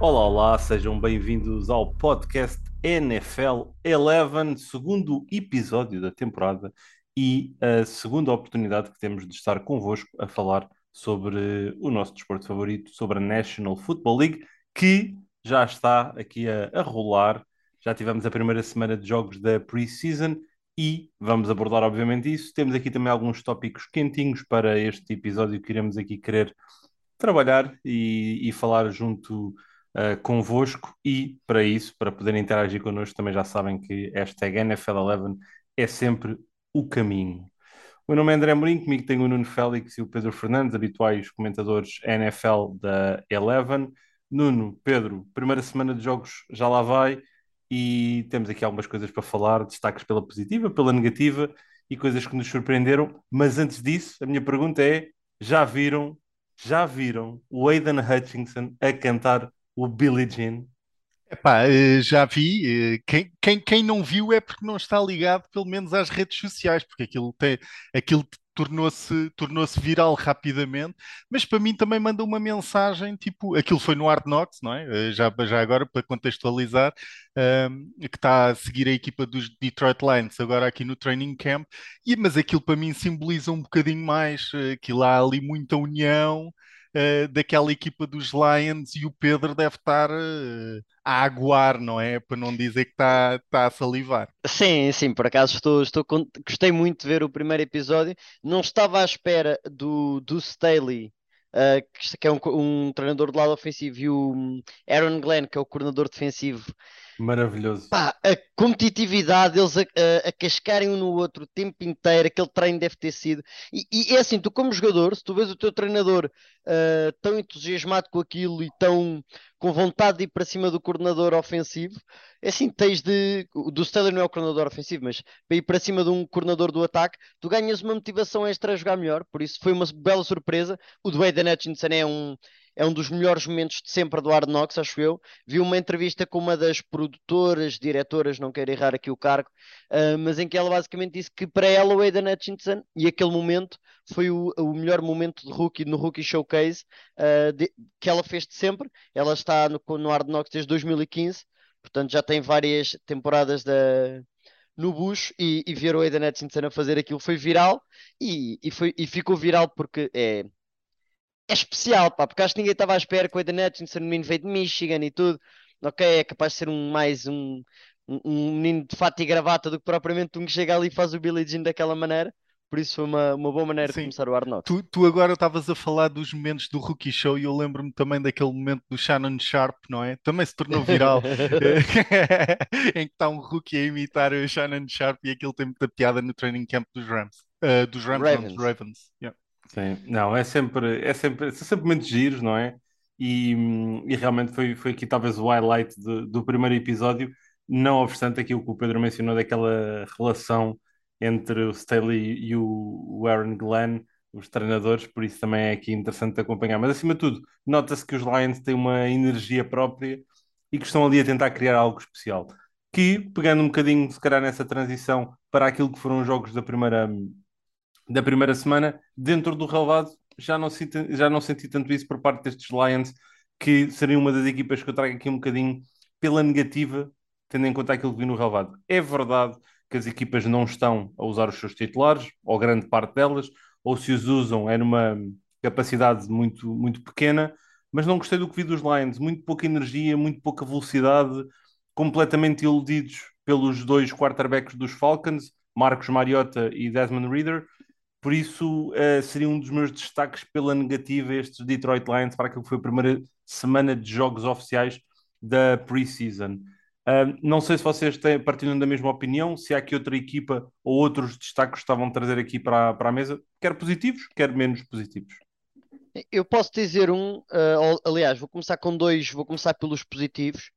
Olá, olá, sejam bem-vindos ao podcast NFL 11, segundo episódio da temporada e a segunda oportunidade que temos de estar convosco a falar sobre o nosso desporto favorito, sobre a National Football League, que já está aqui a, a rolar. Já tivemos a primeira semana de jogos da pre-season e vamos abordar, obviamente, isso. Temos aqui também alguns tópicos quentinhos para este episódio que iremos aqui querer trabalhar e, e falar junto uh, convosco. E para isso, para poderem interagir connosco, também já sabem que hashtag NFL11 é sempre o caminho. O meu nome é André Mourinho, comigo tenho o Nuno Félix e o Pedro Fernandes, habituais comentadores NFL da Eleven. Nuno, Pedro, primeira semana de jogos já lá vai e temos aqui algumas coisas para falar, destaques pela positiva, pela negativa e coisas que nos surpreenderam. Mas antes disso, a minha pergunta é: já viram, já viram o Aidan Hutchinson a cantar o Billie Jean? Epá, eh, já vi. Eh, quem, quem, quem não viu é porque não está ligado, pelo menos, às redes sociais, porque aquilo, tem, aquilo tornou-se tornou-se viral rapidamente, mas para mim também manda uma mensagem, tipo, aquilo foi no Hard Knocks, não é? Eh, já, já agora, para contextualizar, um, ehm, que está a seguir a equipa dos Detroit Lions agora aqui no Training Camp, e, mas aquilo para mim simboliza um bocadinho mais, aquilo há ali muita união, uh, daquela equipa dos Lions e o Pedro deve estar uh, a aguar, não é? Para não dizer que está, está a salivar. Sim, sim, por acaso estou, estou, gostei muito de ver o primeiro episódio. Não estava à espera do, do Staley. Uh, que é um, um, treinador do lado ofensivo, e o hum, Aaron Glenn, que é o coordenador defensivo, Maravilhoso. Pá, a competitividade, eles a, a, a, cascarem um no outro o tempo inteiro, aquele treino deve ter sido. E, e, é assim, tu como jogador, se tu vês o teu treinador uh, tão entusiasmado com aquilo e tão com vontade de ir para cima do coordenador ofensivo, é assim, tens de. Do Steller não é o coordenador ofensivo, mas para ir para cima de um coordenador do ataque, tu ganhas uma motivação extra a jogar melhor. Por isso foi uma bela surpresa. O Dwayne Hutchinson é um é um dos melhores momentos de sempre do Hard Knocks, acho eu. Vi uma entrevista com uma das produtoras, diretoras, não quero errar aqui o cargo, uh, mas em que ela basicamente disse que para ela o Aidan Hutchinson e aquele momento foi o, o melhor momento de rookie no Rookie Showcase uh, de, que ela fez de sempre. Ela está no, no Hard Knocks desde 2015, portanto já tem várias temporadas da, no Bush e, e ver o Aidan Hutchinson a fazer aquilo foi viral e, e, foi, e ficou viral porque é é especial, pá, porque acho que ninguém estava à espera com o Eden Hutchinson, o menino veio de Michigan e tudo. Ok, é capaz de ser um, mais um, um, um menino de fato e gravata do que propriamente um que chega ali e faz o Billie Jean daquela maneira. Por isso foi uma, uma boa maneira Sim. de começar o Arnold. Tu, tu agora estavas a falar dos momentos do Rookie Show e eu lembro-me também daquele momento do Shannon Sharp, não é? Também se tornou viral. em que está um rookie a imitar o Shannon Sharp e aquilo tem muita piada no training camp dos Rams. Uh, dos Rams, Ravens. Não, dos Ravens. Yeah. Sim, não, é sempre, é sempre, são sempre momentos giros, não é? E, e realmente foi, foi aqui talvez o highlight de, do primeiro episódio, não obstante aquilo que o Pedro mencionou daquela relação entre o Staley e o, Aaron Glenn, os treinadores, por isso também é aqui interessante acompanhar. Mas acima de tudo, nota-se que os Lions têm uma energia própria e que estão ali a tentar criar algo especial. Que, pegando um bocadinho, se calhar, nessa transição para aquilo que foram os jogos da primeira, da primeira semana, dentro do relevado, já não, senti, já não senti tanto isso por parte destes Lions, que seriam uma das equipas que eu trago aqui um bocadinho pela negativa, tendo em conta aquilo que vi no relevado. É verdade que as equipas não estão a usar os seus titulares, ou grande parte delas, ou se os usam é numa capacidade muito, muito pequena, mas não gostei do que vi dos Lions. Muito pouca energia, muito pouca velocidade, completamente iludidos pelos dois quarterbacks dos Falcons, Marcos Mariota e Desmond Reader, por isso, uh, seria um dos meus destaques pela negativa estes Detroit Lions para aquilo que foi a primeira semana de jogos oficiais da preseason. Uh, não sei se vocês têm, partilham da mesma opinião, se há aqui outra equipa ou outros destaques que estavam a trazer aqui para, para a mesa, quer positivos, quer menos positivos. Eu posso dizer um, uh, aliás, vou começar com dois, vou começar pelos positivos.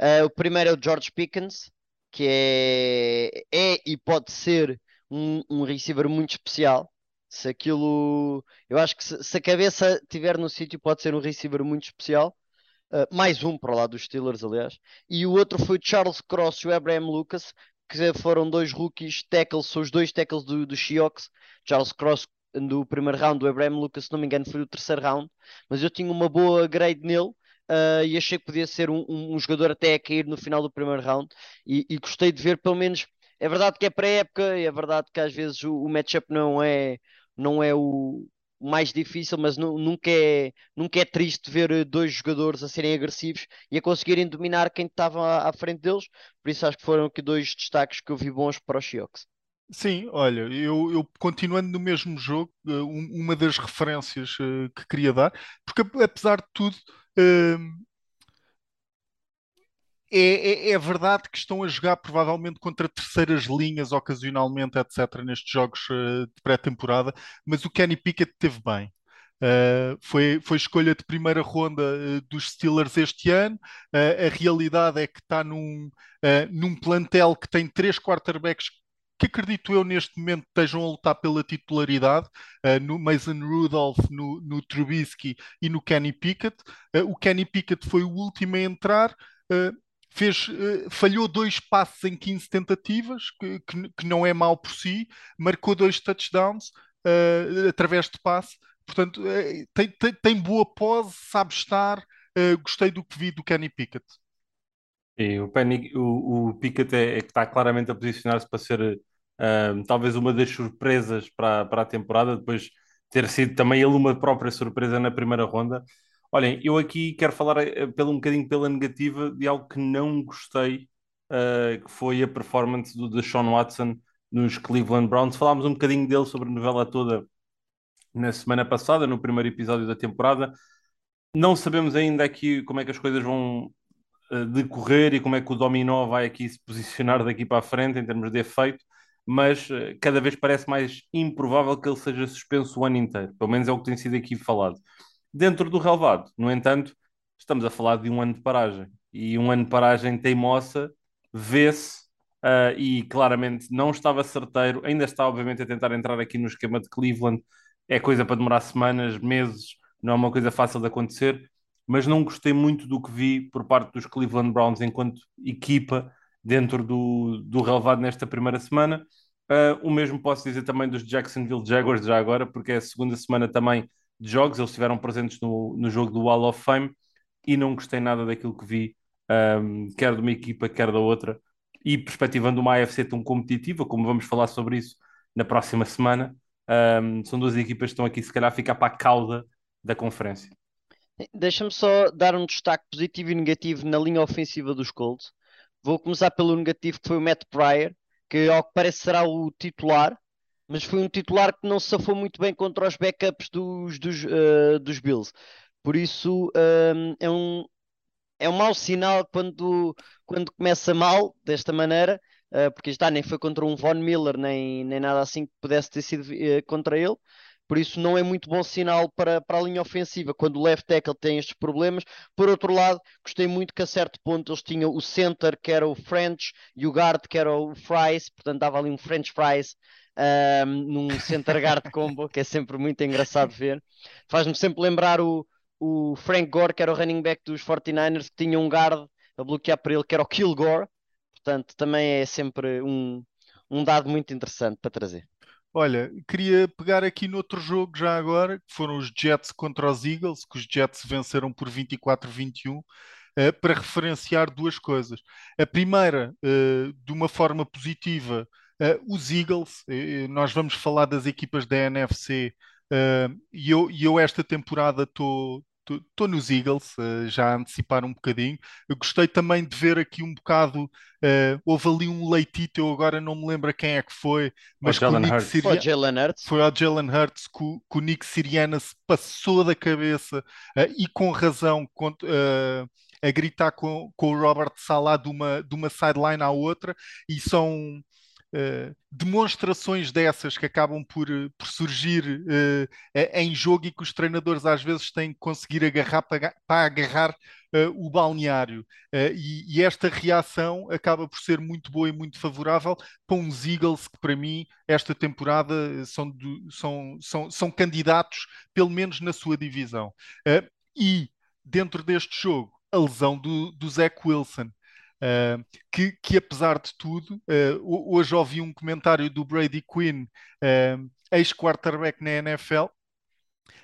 Uh, o primeiro é o George Pickens, que é, é e pode ser um, um receiver muito especial. Se aquilo. Eu acho que se, se a cabeça estiver no sítio, pode ser um receiver muito especial. Uh, mais um para o lado dos Steelers, aliás. E o outro foi o Charles Cross e o Abraham Lucas, que foram dois rookies tackles, são os dois tackles do, do Seahawks, Charles Cross do primeiro round, o Abraham Lucas, se não me engano, foi do terceiro round, mas eu tinha uma boa grade nele. Uh, e achei que podia ser um, um, um, jogador até a cair no final do primeiro round e, e gostei de ver pelo menos é verdade que é pré-época, é verdade que às vezes o, o matchup não é, não é o, mais difícil, mas nunca, é, nunca é triste ver eh, dois jogadores a serem agressivos e a conseguirem dominar quem estava à, frente deles. Por isso acho que foram aqui dois destaques que eu vi bons para os Seahawks. Sim, olha, eu, eu, continuando no mesmo jogo, eh, uma das referências uh, que queria dar, porque apesar de tudo, é, é, é, verdade que estão a jogar provavelmente contra terceiras linhas ocasionalmente, etc., nestes jogos uh, de pré-temporada, mas o Kenny Pickett teve bem. Uh, foi, foi escolha de primeira ronda uh, dos Steelers este ano. a realidade é que está num, num plantel que tem três quarterbacks que acredito eu neste momento estejam a lutar pela titularidade, uh, no Mason Rudolph, no, no Trubisky e no Kenny Pickett. Uh, o Kenny Pickett foi o último a entrar, uh, fez, uh, falhou dois passes em 15 tentativas, que, que, que, não é mal por si, marcou dois touchdowns uh, através de passe, portanto, uh, tem, tem, tem, boa pose, sabe estar. gostei do que vi do Kenny Pickett. E o, Penny, o, o Pickett é, é, que está claramente a posicionar-se para ser talvez uma das surpresas para, para a temporada, depois ter sido também ele uma própria surpresa na primeira ronda. Olhem, eu aqui quero falar eh, pelo, um bocadinho pela negativa de algo que não gostei, uh, que foi a performance do Deshaun Watson nos Cleveland Browns. Falámos um bocadinho dele sobre a novela toda na semana passada, no primeiro episódio da temporada. Não sabemos ainda aqui como é que as coisas vão uh, decorrer e como é que o dominó vai aqui se posicionar daqui para a frente em termos de efeito, mas uh, cada vez parece mais improvável que ele seja suspenso o ano inteiro. Pelo menos é o que tem sido aqui falado dentro do relevado. No entanto, estamos a falar de um ano de paragem. E um ano de paragem teimosa vê-se uh, e claramente não estava certeiro. Ainda está, obviamente, a tentar entrar aqui no esquema de Cleveland. É coisa para demorar semanas, meses, não é uma coisa fácil de acontecer. Mas não gostei muito do que vi por parte dos Cleveland Browns enquanto equipa dentro do, do relevado nesta primeira semana. Uh, o mesmo posso dizer também dos Jacksonville Jaguars já agora, porque é a segunda semana também de jogos, eles estiveram presentes no, no jogo do Wall of Fame e não gostei nada daquilo que vi, um, quer de uma equipa, quer da outra, e perspectivando uma AFC tão competitiva, como vamos falar sobre isso na próxima semana, um, são duas equipas que estão aqui, se calhar, a ficar para a cauda da conferência. Deixa-me só dar um destaque positivo e negativo na linha ofensiva dos Colts. Vou começar pelo negativo, que foi o Matt Pryor, que ao que parece será o titular, mas foi um titular que não se safou muito bem contra os backups dos, dos, uh, dos Bills. Por isso um, é, um, é um mau sinal quando, quando começa mal, desta maneira, uh, porque está, nem foi contra um Von Miller, nem, nem nada assim que pudesse ter sido uh, contra ele. Por isso não é muito bom sinal para, para a linha ofensiva quando o left tackle tem estes problemas. Por outro lado, gostei muito que a certo ponto eles tinham o center, que era o French, e o guard, que era o Fries, portanto dava ali um French Fries um, num center guard combo, que é sempre muito engraçado ver. Faz-me sempre lembrar o, o Frank Gore, que era o running back dos 49ers, que tinha um guard a bloquear para ele, que era o Kill Gore. Portanto, também é sempre um, um dado muito interessante para trazer. Olha, queria pegar aqui noutro jogo já agora, que foram os Jets contra os Eagles, que os Jets venceram por 24-21, eh, para referenciar duas coisas. A primeira, eh, de uma forma positiva, Uh, os Eagles, uh, nós vamos falar das equipas da NFC uh, e, eu, eu esta temporada estou estou nos Eagles, uh, já a antecipar um bocadinho. Eu gostei também de ver aqui um bocado. Uh, houve ali um leitito, eu agora não me lembro quem é que foi, mas o Jalen Hurts. Siria... Foi o Jalen Hurts. Foi ao Jalen Hurts que, que, o Nick Siriana se passou da cabeça uh, e com razão a gritar com, com o Robert Salah de uma, de uma sideline à outra, e são Uh, demonstrações dessas que acabam por, uh, por surgir uh, em jogo e que os treinadores às vezes têm que conseguir agarrar para, para agarrar o balneário. E, e, esta reação acaba por ser muito boa e muito favorável para uns Eagles que, para mim, esta temporada são, do, são, são, são candidatos, pelo menos na sua divisão. e dentro deste jogo, a lesão do, do Zach Wilson Uh, que, que, apesar de tudo, uh, hoje ouvi um comentário do Brady Quinn, uh, ex-quarterback na NFL,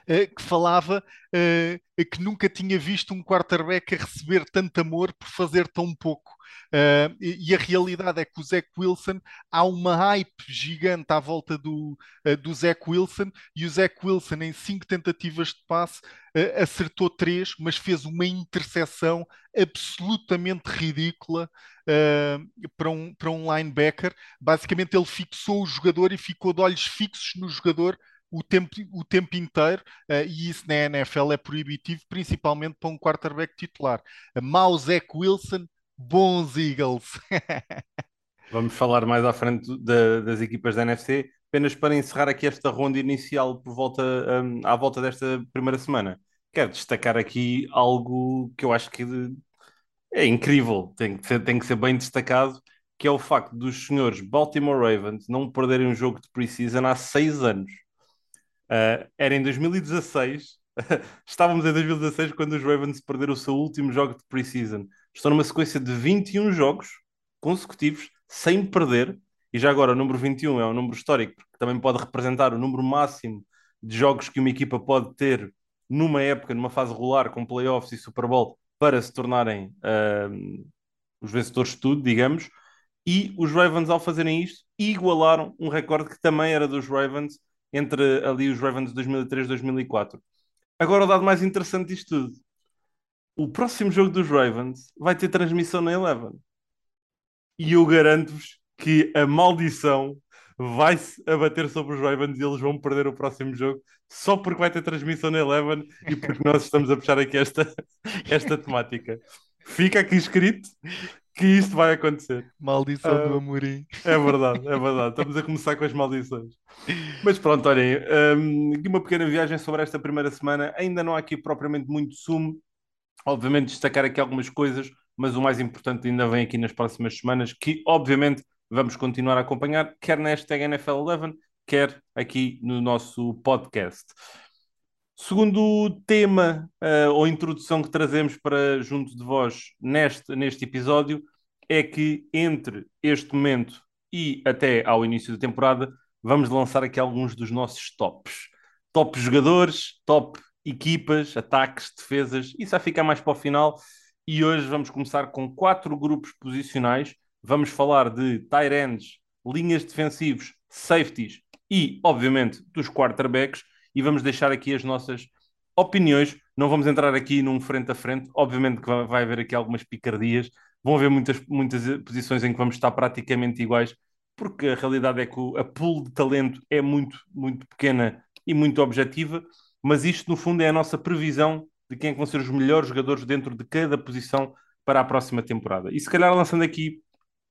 que falava que nunca tinha visto um quarterback a receber tanto amor por fazer tão pouco. Uh, e, a realidade é que o Zach Wilson há uma hype gigante à volta do, uh, do Zach Wilson e o Zach Wilson em cinco tentativas de passe uh, acertou três, mas fez uma interseção absolutamente ridícula para, um, para um linebacker. Basicamente ele fixou o jogador e ficou de olhos fixos no jogador o tempo, o tempo inteiro, uh, e isso na NFL é proibitivo, principalmente para um quarterback titular. Mau Zach Wilson bons Eagles. Vamos falar mais à frente das equipas da NFC, apenas para encerrar aqui esta ronda inicial por volta, um, à volta desta primeira semana. Quero destacar aqui algo que eu acho que é incrível, tem que ser, tem que ser bem destacado, que é o facto dos senhores Baltimore Ravens não perderem um jogo de preseason há seis anos. Uh, era em 2016, estávamos em 2016 quando os Ravens perderam o seu último jogo de preseason estão numa sequência de 21 jogos consecutivos sem perder. E já agora o número 21 é um número histórico, que também pode representar o número máximo de jogos que uma equipa pode ter numa época, numa fase regular, com playoffs e Super Bowl, para se tornarem uh, os vencedores de tudo, digamos. E os Ravens, ao fazerem isto, igualaram um recorde que também era dos Ravens entre ali os Ravens de 2003 e 2004. Agora, o dado mais interessante disto tudo o próximo jogo dos Ravens vai ter transmissão na Eleven. E eu garanto-vos que a maldição vai-se abater sobre os Ravens e eles vão perder o próximo jogo só porque vai ter transmissão na Eleven e porque nós estamos a puxar aqui esta, esta temática. Fica aqui escrito que isto vai acontecer. Maldição uh, do Amorim. É verdade, é verdade. Estamos a começar com as maldições. Mas pronto, olhem, um, uma pequena viagem sobre esta primeira semana. Ainda não há aqui propriamente muito sumo obviamente destacar aqui algumas coisas, mas o mais importante ainda vem aqui nas próximas semanas, que obviamente vamos continuar a acompanhar, quer na hashtag NFL11, quer aqui no nosso podcast. Segundo tema uh, ou introdução que trazemos para junto de vós neste, neste episódio é que entre este momento e até ao início da temporada vamos lançar aqui alguns dos nossos tops. Top jogadores, top equipas, ataques, defesas, isso vai ficar mais para o final. E hoje vamos começar com quatro grupos posicionais. Vamos falar de tight ends, linhas defensivos, safeties e, obviamente, dos quarterbacks. E vamos deixar aqui as nossas opiniões. Não vamos entrar aqui num frente a frente. Obviamente que vai haver aqui algumas picardias. Vão haver muitas, muitas posições em que vamos estar praticamente iguais, porque a realidade é que a pool de talento é muito, muito pequena e muito objetiva mas isto no fundo é a nossa previsão de quem é vão ser os melhores jogadores dentro de cada posição para a próxima temporada. E se calhar lançando aqui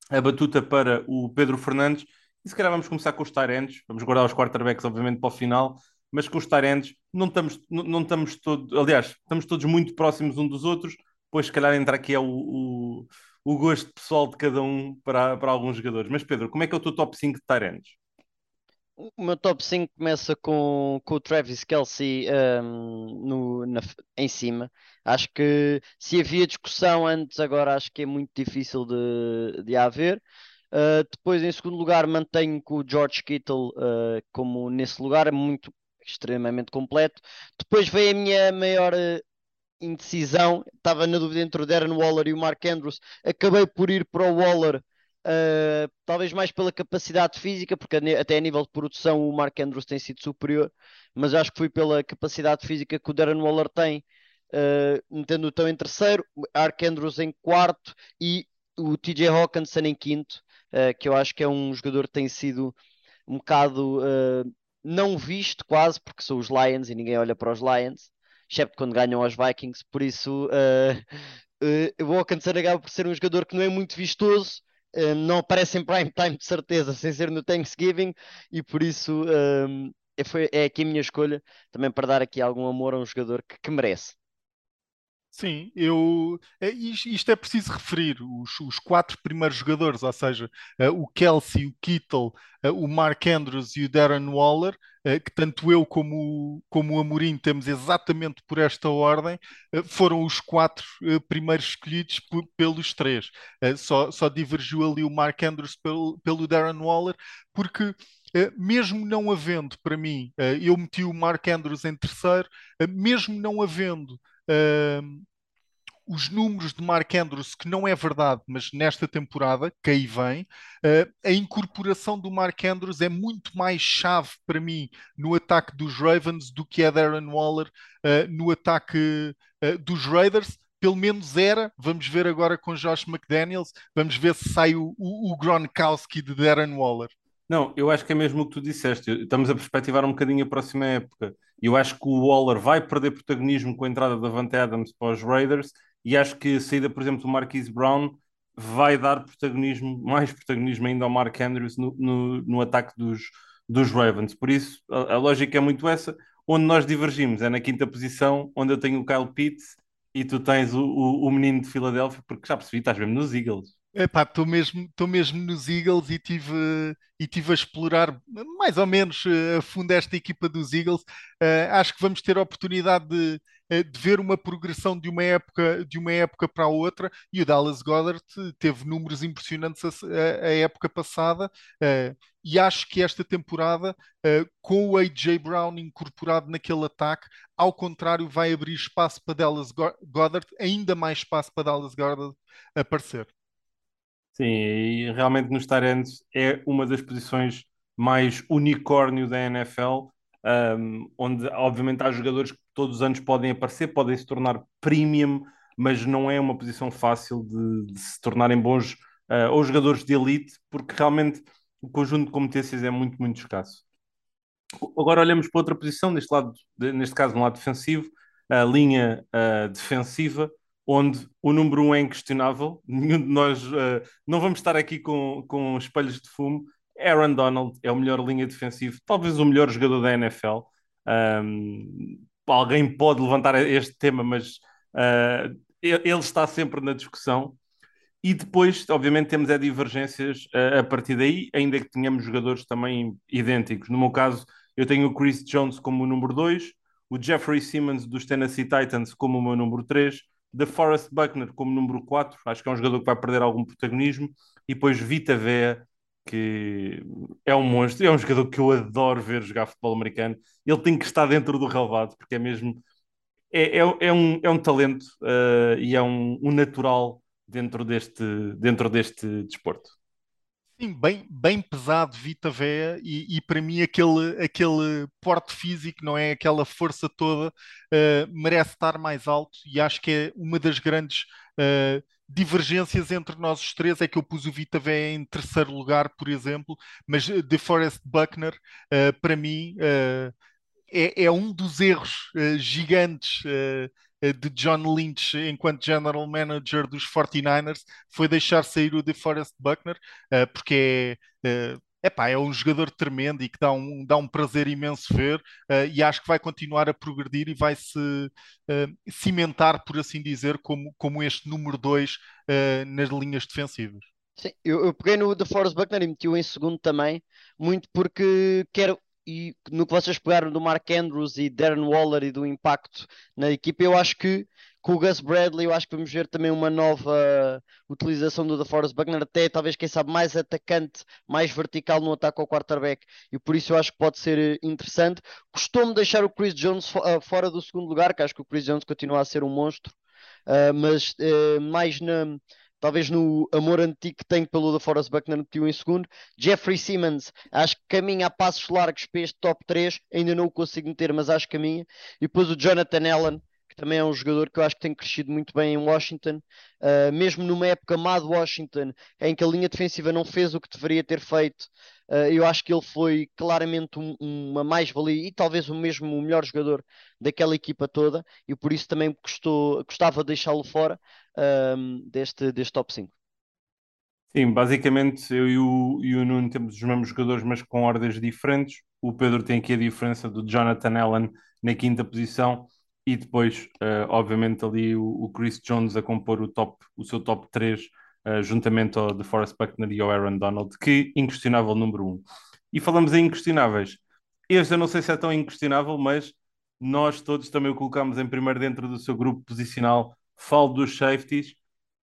a batuta para o Pedro Fernandes, e se calhar vamos começar com os Tyrands, vamos guardar os quarterbacks obviamente para o final, mas com os Tyrands não estamos, não, não estamos todos, aliás, estamos todos muito próximos uns dos outros, pois se calhar entra aqui é o, o, o gosto pessoal de cada um para, para alguns jogadores. Mas Pedro, como é que é o teu top 5 de Tyrands? O meu top 5 começa com, com o Travis Kelce um, no, na, em cima. Acho que se havia discussão antes, agora acho que é muito difícil de, de haver. Uh, depois, em segundo lugar, mantenho com o George Kittle uh, como nesse lugar, é muito extremamente completo. Depois veio a minha maior uh, indecisão, estava na dúvida entre o Darren Waller e o Mark Andrews. Acabei por ir para o Waller Uh, talvez mais pela capacidade física, porque até a nível de produção o Mark Andrews tem sido superior, mas acho que foi pela capacidade física que o Darren Waller tem, uh, metendo o tão em terceiro, Mark Andrews em quarto e o TJ Hawkinson em quinto, uh, que eu acho que é um jogador que tem sido um bocado uh, não visto quase, porque são os Lions e ninguém olha para os Lions, excepto quando ganham aos Vikings, por isso uh, o Hawkinson acaba por ser um jogador que não é muito vistoso, eh, não aparece em prime time de certeza, sem ser no Thanksgiving, e por isso é, foi, é aqui a minha escolha, também para dar aqui algum amor a um jogador que, que merece. Sim, eu, é, isto é preciso referir, os, os quatro primeiros jogadores, ou seja, uh, o Kelsey, o Kittle, uh, o Mark Andrews e o Darren Waller, uh, que tanto eu como, como o Amorim temos exatamente por esta ordem, foram os quatro primeiros escolhidos pelos três. só, só divergiu ali o Mark Andrews pelo, pelo Darren Waller, porque mesmo não havendo, para mim, eu meti o Mark Andrews em terceiro, mesmo não havendo Uh, os números de Mark Andrews, que não é verdade, mas nesta temporada, que aí vem, uh, a incorporação do Mark Andrews é muito mais chave para mim no ataque dos Ravens do que a Darren Waller uh, no ataque uh, dos Raiders. Pelo menos era, vamos ver agora com Josh McDaniels, vamos ver se sai o, o, o Gronkowski de Darren Waller. Não, eu acho que é mesmo o que tu disseste. Estamos a perspectivar um bocadinho a próxima época. Eu acho que o Waller vai perder protagonismo com a entrada da Van Adams para os Raiders e acho que a saída, por exemplo, do Marquise Brown vai dar protagonismo, mais protagonismo ainda ao Mark Andrews no, no, no ataque dos, dos Ravens. Por isso, a, a, lógica é muito essa. Onde nós divergimos é na quinta posição, onde eu tenho o Kyle Pitts e tu tens o, o, o menino de Filadélfia, porque já percebi, estás mesmo nos Eagles. Epá, estou mesmo, mesmo nos Eagles e tive, e tive a explorar mais ou menos eh, a fundo esta equipa dos Eagles. Uh, acho que vamos ter a oportunidade de, eh, de, ver uma progressão de uma época de uma época para a outra e o Dallas Goddard teve números impressionantes a, a, a época passada uh, e acho que esta temporada uh, com o AJ Brown incorporado naquele ataque ao contrário vai abrir espaço para Dallas Goddard ainda mais espaço para Dallas Goddard aparecer Sim, e realmente nos Tyrants é uma das posições mais unicórnio da NFL, um, onde obviamente há jogadores que todos os anos podem aparecer, podem se tornar premium, mas não é uma posição fácil de, de se tornarem bons uh, ou jogadores de elite, porque realmente o conjunto de competências é muito, muito escasso. Agora olhamos para outra posição, neste lado, neste caso no lado defensivo, a linha uh, defensiva onde o número um é inquestionável, nenhum de nós uh, não vamos estar aqui com, com espelhos de fumo. Aaron Donald é o melhor linha defensiva, talvez o melhor jogador da NFL. Um, alguém pode levantar este tema, mas uh, ele está sempre na discussão. E depois, obviamente, temos é divergências uh, a partir daí, ainda que tenhamos jogadores também idênticos. No meu caso, eu tenho o Chris Jones como o número 2, o Jeffrey Simmons dos Tennessee Titans como o meu número 3 de Forrest Buckner como número 4, acho que é um jogador que vai perder algum protagonismo, e depois Vita Vea, que é um monstro, é um jogador que eu adoro ver jogar futebol americano. Ele tem que estar dentro do relevado, porque é mesmo é, é, é um, é um talento uh, e é um, um natural dentro deste, dentro deste desporto. Sim, bem, bem pesado Vita Vea e, e, para mim aquele, aquele porte físico, não é? Aquela força toda uh, merece estar mais alto e acho que é uma das grandes uh, divergências entre nós os três é que eu pus o Vita Vea em terceiro lugar, por exemplo, mas de Forest Buckner, uh, para mim, é, é, um dos erros gigantes eh, de John Lynch enquanto General Manager dos 49ers foi deixar sair o DeForest Buckner, uh, porque é, uh, epá, é um jogador tremendo e que dá um, dá um prazer imenso ver uh, e acho que vai continuar a progredir e vai se uh, cimentar, por assim dizer, como, como este número 2 uh, nas linhas defensivas. Sim, eu, eu peguei no DeForest Buckner e meti-o em segundo também, muito porque quero e no que vocês pegaram do Mark Andrews e Darren Waller e do impacto na equipa, eu acho que com o Gus Bradley, eu acho que vamos ver também uma nova utilização do DeForest Buckner, até talvez, quem sabe, mais atacante, mais vertical no ataque ao quarterback, e por isso eu acho que pode ser eh, interessante. Costumo deixar o Chris Jones eh, fora do segundo lugar, que acho que o Chris Jones continua a ser um monstro, uh, mas uh, mais na talvez no amor antigo que tenho pelo da Forest Buckner meti em segundo. Jeffrey Simmons, acho que caminha a passos largos para este top 3, ainda não o consigo meter, mas acho que caminha. E depois o Jonathan Allen, que também é um jogador que eu acho que tem crescido muito bem em Washington, uh, mesmo numa época má de Washington, em que a linha defensiva não fez o que deveria ter feito, uh, eu acho que ele foi claramente um, uma mais-valia e talvez o mesmo o melhor jogador daquela equipa toda, e por isso também gostou, gostava de deixá-lo fora um, deste, deste top 5. Sim, basicamente eu e o, e o Nuno temos os mesmos jogadores, mas com ordens diferentes. O Pedro tem aqui a diferença do Jonathan Allen na quinta posição e depois, uh, obviamente, ali o, o, Chris Jones a compor o, top, o seu top 3, uh, juntamente ao DeForest Buckner e ao Aaron Donald, que inquestionável número 1. Um. E falamos em inquestionáveis. Este eu não sei se é tão inquestionável, mas nós todos também o colocamos em primeiro dentro do seu grupo posicional. Falo dos safeties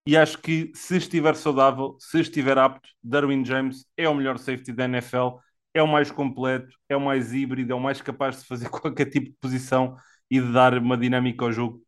e acho que se estiver saudável, se estiver apto, Darwin James é o melhor safety da NFL, é o mais completo, é o mais híbrido, é o mais capaz de fazer qualquer tipo de posição e de dar uma dinâmica ao jogo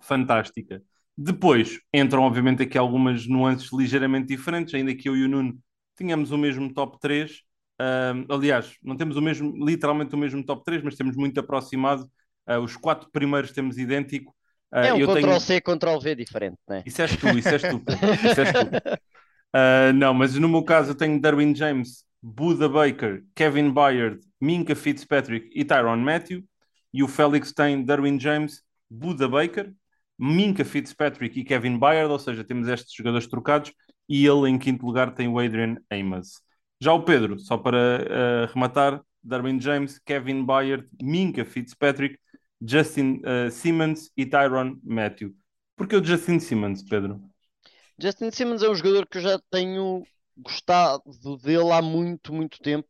fantástica. Depois entram, obviamente, aqui algumas nuances ligeiramente diferentes, ainda que eu e o Nuno tínhamos o mesmo top 3. Uh, aliás, não temos o mesmo, literalmente o mesmo top 3, mas temos muito aproximado. Uh, os quatro primeiros temos idêntico. Uh, é um Ctrl-C, tenho... Ctrl-V diferente, não é? Isso és tu, isso és tu. isso és tu. não, mas no meu caso eu tenho Darwin James, Buda Baker, Kevin Byard, Minka Fitzpatrick e Tyron Matthew e o Félix tem Darwin James, Buda Baker, Minka Fitzpatrick e Kevin Byard, ou seja, temos estes jogadores trocados, e ele em quinto lugar tem o Adrian Amos. Já o Pedro, só para uh, rematar, Darwin James, Kevin Byard, Minka Fitzpatrick, Justin uh, Simmons e Tyron Matthew. Por que o Justin Simmons, Pedro? Justin Simmons é um jogador que eu já tenho gostado dele há muito, muito tempo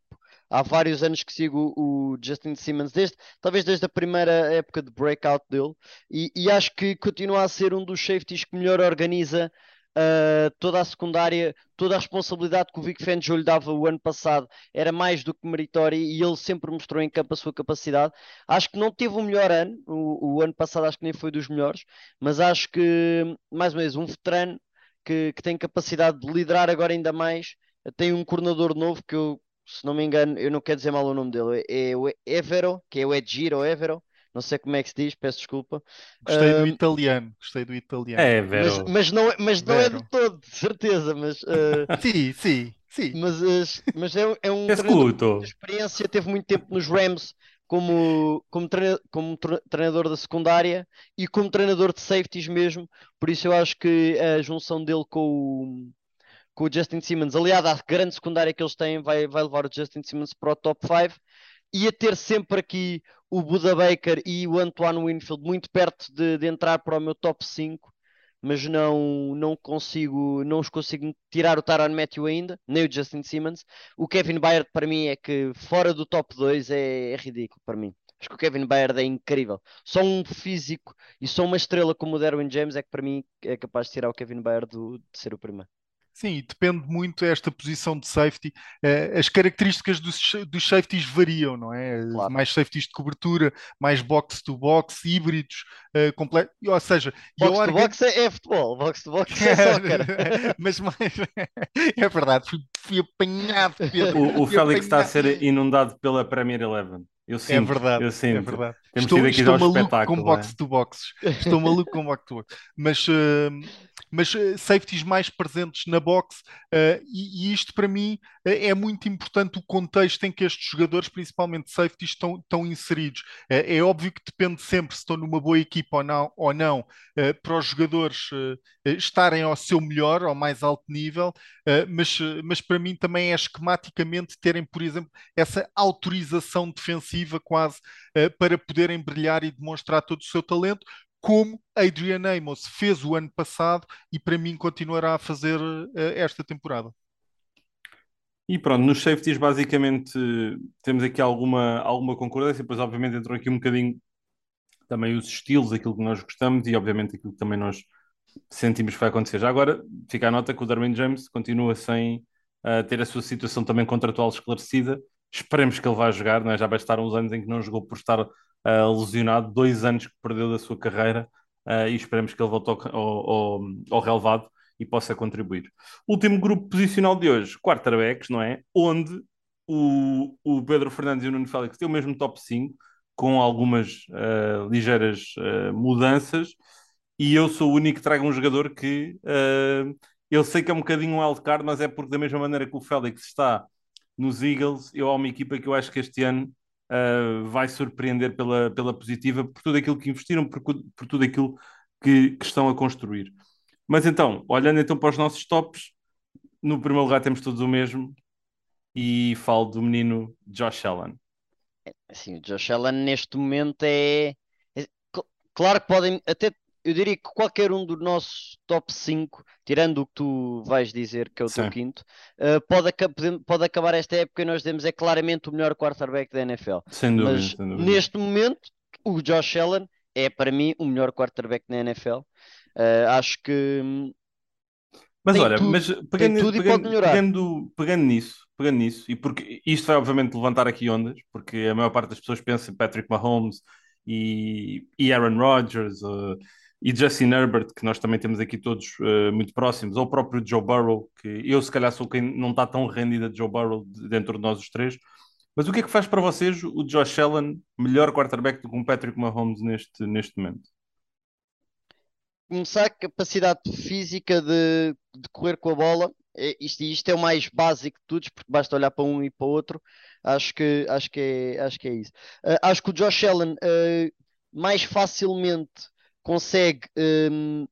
há vários anos que sigo o Justin Simmons, desde, talvez desde a primeira época de breakout dele, e, e acho que continua a ser um dos safeties que melhor organiza uh, toda a secundária, toda a responsabilidade que o Vic Fangio lhe dava o ano passado era mais do que meritória e ele sempre mostrou em campo a sua capacidade. Acho que não teve o melhor ano, o, o ano passado acho que nem foi dos melhores, mas acho que, mais uma vez, um veterano que, que tem capacidade de liderar agora ainda mais. Tem um coordenador novo que eu se não me engano, eu não quero dizer mal o nome dele, é o Evero, que é o Edgiro Evero, não sei como é que se diz, peço desculpa. Gostei do italiano, gostei do italiano. É, Vero. Mas, mas não, é, mas não é de todo, de certeza, mas... Uh... sim, sim, sim. Mas, mas é, é um de experiência, teve muito tempo nos Rams como, como, treina, como treinador da secundária e como treinador de safeties mesmo, por isso eu acho que a junção dele com o com o Justin Simmons, aliado à grande secundária que eles têm, vai, vai levar o Justin Simmons para o top 5 e a ter sempre aqui o Buda Baker e o Antoine Winfield muito perto de, de, entrar para o meu top 5, mas não, não consigo, não os consigo tirar o Taron Matthew ainda, nem o Justin Simmons. O Kevin Byard para mim é que fora do top 2 é, é ridículo para mim. Acho que o Kevin Byard é incrível. Só um físico e só uma estrela como o Derwin James é que para mim é capaz de tirar o Kevin Byard do, de ser o primeiro. Sim, depende muito esta posição de safety. Uh, as características dos, dos safeties variam, não é? Claro. Mais safeties de cobertura, mais box to box, híbridos, uh, completo. Ou seja, box to organ... box é, é, futebol, box to box é soccer. Mas mais... é verdade, fui, fui apanhado. Pedro. O, o fui Félix apanhado. está a ser inundado pela Premier Eleven. Eu é sinto, é verdade, eu sinto. É verdade. Temos estou, estou maluco com box to box. Estou maluco com box to box. Mas uh, mas uh, safeties mais presentes na box, uh, e, e, isto para mim uh, é muito importante o contexto em que estes jogadores, principalmente safeties, estão, estão inseridos. é óbvio que depende sempre se estão numa boa equipa ou não, ou não para os jogadores estarem ao seu melhor, ao mais alto nível, mas, mas para mim também é esquematicamente terem, por exemplo, essa autorização defensiva quase para poderem brilhar e demonstrar todo o seu talento, como Adrian Amos fez o ano passado e para mim continuará a fazer uh, esta temporada. E pronto, nos safeties basicamente temos aqui alguma, alguma concordância, depois obviamente entrou aqui um bocadinho também os estilos, aquilo que nós gostamos e obviamente aquilo que também nós sentimos que vai acontecer. Já agora fica a nota que o Darwin James continua sem uh, ter a sua situação também contratual esclarecida. Esperemos que ele vá jogar, não é? já bastaram uns anos em que não jogou por estar uh, lesionado, dois anos que perdeu da sua carreira uh, e esperemos que ele volte ao, ao, ao, relevado e possa contribuir. Último grupo posicional de hoje, quarterbacks, não é? Onde o, o Pedro Fernandes e o Nuno Félix têm o mesmo top 5, com algumas uh, ligeiras mudanças, e eu sou o único que traga um jogador que eu sei que é um bocadinho um wildcard, mas é porque da mesma maneira que o Félix está nos Eagles, eu há uma equipa que eu acho que este ano uh, vai surpreender pela, pela positiva por tudo aquilo que investiram, por, por tudo aquilo que, que, estão a construir. Mas então, olhando então para os nossos tops, no primeiro lugar temos todos o mesmo e falo do menino Josh Allen. Sim, o Josh Allen neste momento é, é Claro que podem, até eu diria que qualquer um dos nossos top 5, tirando o que tu vais dizer, que é o Sim. teu quinto, uh, pode, aca- pode- acabar esta época e nós dizemos é claramente o melhor quarterback da NFL. Sem dúvida, Mas sem dúvida. neste momento, o Josh Allen é para mim o melhor quarterback na NFL. Uh, acho que hum, Mas tem olha, tudo, mas pegando, tudo e pegando, pode melhorar. pegando, pegando nisso, pegando nisso, e porque isto vai obviamente levantar aqui ondas, porque a maior parte das pessoas pensa em Patrick Mahomes e, e Aaron Rodgers uh, e Justin Herbert, que nós também temos aqui todos uh, muito próximos, ou o próprio Joe Burrow, que eu se calhar sou quem não está tão rendido de Joe Burrow de- dentro de nós os três. Mas o que é que faz para vocês o Josh Allen melhor quarterback do que um Patrick Mahomes neste, neste momento? começar a capacidade física de, de correr com a bola. É, isto, isto é o mais básico de todos, porque basta olhar para um e para o outro. Acho que, acho que, é, acho que é isso. Ah, acho que o Josh Allen ah, mais facilmente consegue hum,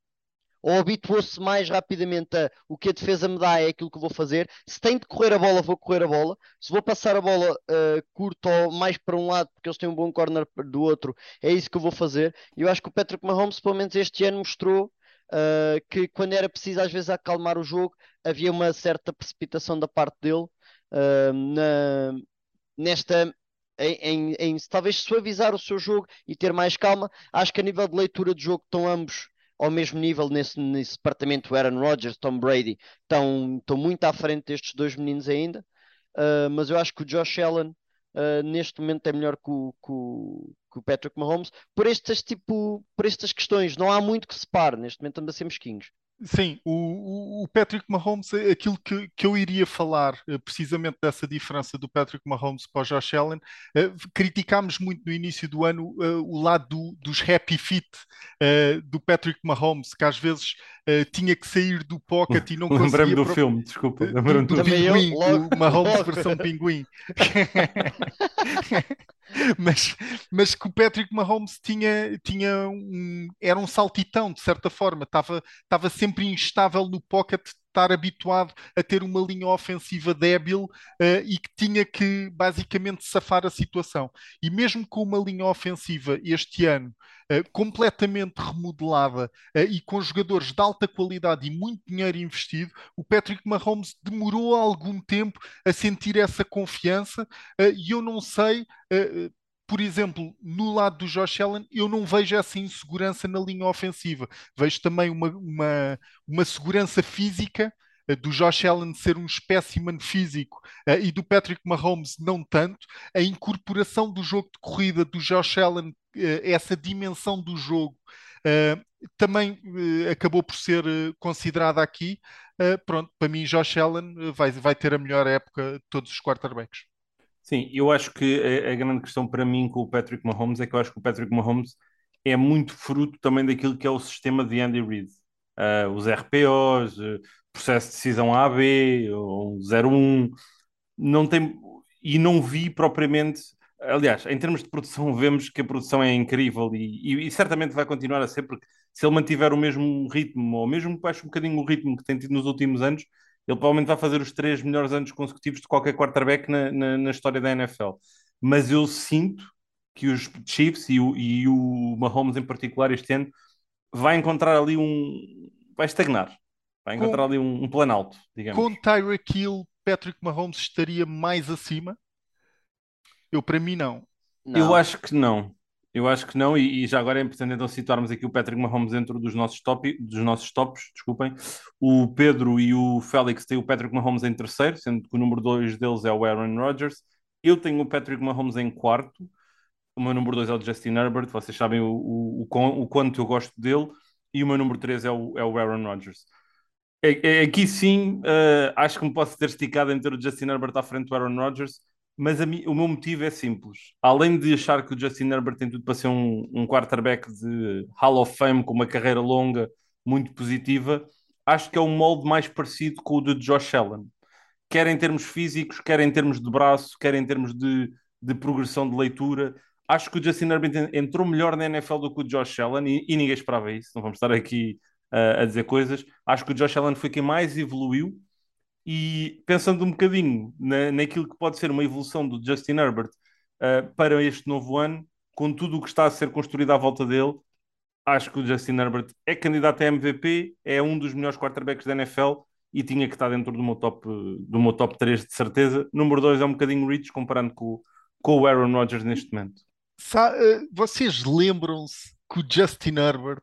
ou habituou-se mais rapidamente a o que a defesa me dá é aquilo que vou fazer. Se tem de correr a bola, vou correr a bola. Se vou passar a bola uh, curto ou mais para um lado, porque eles têm um bom corner do outro, é isso que eu vou fazer. E eu acho que o Patrick Mahomes, pelo menos este ano, mostrou uh, que quando era preciso, às vezes, acalmar o jogo, havia uma certa precipitação da parte dele uh, na, nesta. Em, em, em talvez suavizar o seu jogo e ter mais calma. Acho que a nível de leitura de jogo estão ambos ao mesmo nível nesse, nesse departamento, Aaron Rodgers, Tom Brady, estão, estão muito à frente destes dois meninos ainda, uh, mas eu acho que o Josh Allen uh, neste momento é melhor que o, que, o, que o, Patrick Mahomes por estas, tipo, por estas questões, não há muito que se pare, neste momento anda a ser mesquinhos. Sim, o, o Patrick Mahomes, aquilo que, que eu iria falar eh, precisamente dessa diferença do Patrick Mahomes para o Josh Allen, uh, criticámos muito no início do ano uh, o lado do, dos happy feet uh, do Patrick Mahomes, que às vezes tinha que sair do pocket e não conseguia... Lembrei-me do pro... filme, desculpa. Do, do, do pinguim, eu, o Mahomes versão pinguim. mas, mas que o Patrick Mahomes tinha, tinha um, era um saltitão, de certa forma, estava, estava sempre instável no pocket, estar habituado a ter uma linha ofensiva débil uh, e que tinha que basicamente safar a situação. E mesmo com uma linha ofensiva este ano uh, completamente remodelada uh, e com jogadores de alta qualidade e muito dinheiro investido, o Patrick Mahomes demorou algum tempo a sentir essa confiança e eu não sei por exemplo, no lado do Josh Allen, eu não vejo essa insegurança na linha ofensiva. Vejo também uma, uma, uma segurança física uh, do Josh Allen ser um espécimen físico uh, e do Patrick Mahomes não tanto. A incorporação do jogo de corrida do Josh Allen, uh, essa dimensão do jogo, também acabou por ser considerada aqui. pronto, para mim, Josh Allen vai, vai ter a melhor época de todos os quarterbacks. Sim, eu acho que a, a, grande questão para mim com o Patrick Mahomes é que eu acho que o Patrick Mahomes é muito fruto também daquilo que é o sistema de Andy Reid. Uh, os RPOs, uh, processo de decisão AB, ou 01, não tem, e não vi propriamente, aliás, em termos de produção vemos que a produção é incrível e, e, e certamente vai continuar a ser, porque se ele mantiver o mesmo ritmo, ou mesmo baixo um bocadinho o ritmo que tem tido nos últimos anos, ele provavelmente vai fazer os três melhores anos consecutivos de qualquer quarterback na, na, na história da NFL. Mas eu sinto que os Chiefs e o, e o Mahomes em particular este ano vai encontrar ali um... vai estagnar. Vai encontrar com, ali um, um plano alto, digamos. Com Tyreek Hill, Patrick Mahomes estaria mais acima? Eu, para mim, não. não. Eu acho que não. Eu acho que não, e, e, já agora é importante então situarmos aqui o Patrick Mahomes dentro dos nossos, top, dos nossos tops, desculpem. O Pedro e o Félix têm o Patrick Mahomes em terceiro, sendo que o número dois deles é o Aaron Rodgers. Eu tenho o Patrick Mahomes em quarto. O meu número dois é o Justin Herbert, vocês sabem o, o, o, o quanto eu gosto dele. E o meu número três é o, é o Aaron Rodgers. É, é, aqui sim, uh, acho que me posso ter esticado em ter o Justin Herbert à frente do Aaron Rodgers, mas o meu motivo é simples. Além de achar que o Justin Herbert tem tudo para ser um, um quarterback de Hall of Fame com uma carreira longa, muito positiva, acho que é um molde mais parecido com o de Josh Allen. Quer em termos físicos, quer em termos de braço, quer em termos de, de progressão de leitura. Acho que o Justin Herbert entrou melhor na NFL do que o Josh Allen e, e ninguém esperava isso. Não vamos estar aqui uh, a dizer coisas. Acho que o Josh Allen foi quem mais evoluiu e pensando um bocadinho na, naquilo que pode ser uma evolução do Justin Herbert uh, para este novo ano, com tudo o que está a ser construído à volta dele, acho que o Justin Herbert é candidato a MVP, é um dos melhores quarterbacks da NFL e tinha que estar dentro do meu top, do meu top 3 de certeza. Número 2 é um bocadinho rich comparando com, com o Aaron Rodgers neste momento. Eh, vocês lembram-se que o Justin Herbert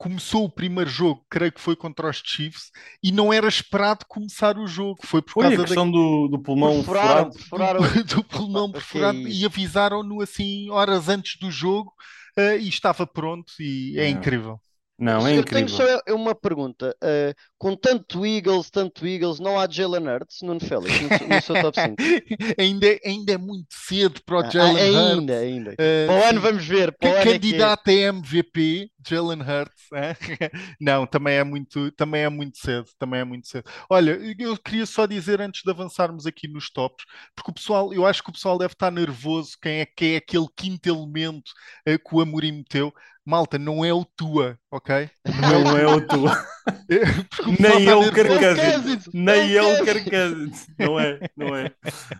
começou o primeiro jogo, creio que foi contra os Chiefs, e não era esperado começar o jogo. Foi por foi causa a questão da... do, do pulmão perfuraram, perfuraram. Do, do, pulmão perfurado e avisaram-no assim horas antes do jogo uh, e estava pronto e é, é incrível. Não, é eu incrível. tenho só uma pergunta. Uh, com tanto Eagles, tanto Eagles, não há Jalen Hurts, Nuno Félix, no, no seu top 5? ainda, é, ainda é muito cedo para o ah, Jalen ainda, Hurts. Ainda, ainda. Uh, para o ano vamos ver. Para que candidato é, é. a MVP, Jalen Hurts. É? não, também é, muito, também é muito cedo. Também é muito cedo. Olha, eu queria só dizer antes de avançarmos aqui nos tops, porque o pessoal, eu acho que o pessoal deve estar nervoso quem é que é aquele quinto elemento uh, que o Amorim meteu malta, não é o tua, ok? Não, não é o tua. Nem é o Carcazes. Nem é o Carcazes. Não é, não é.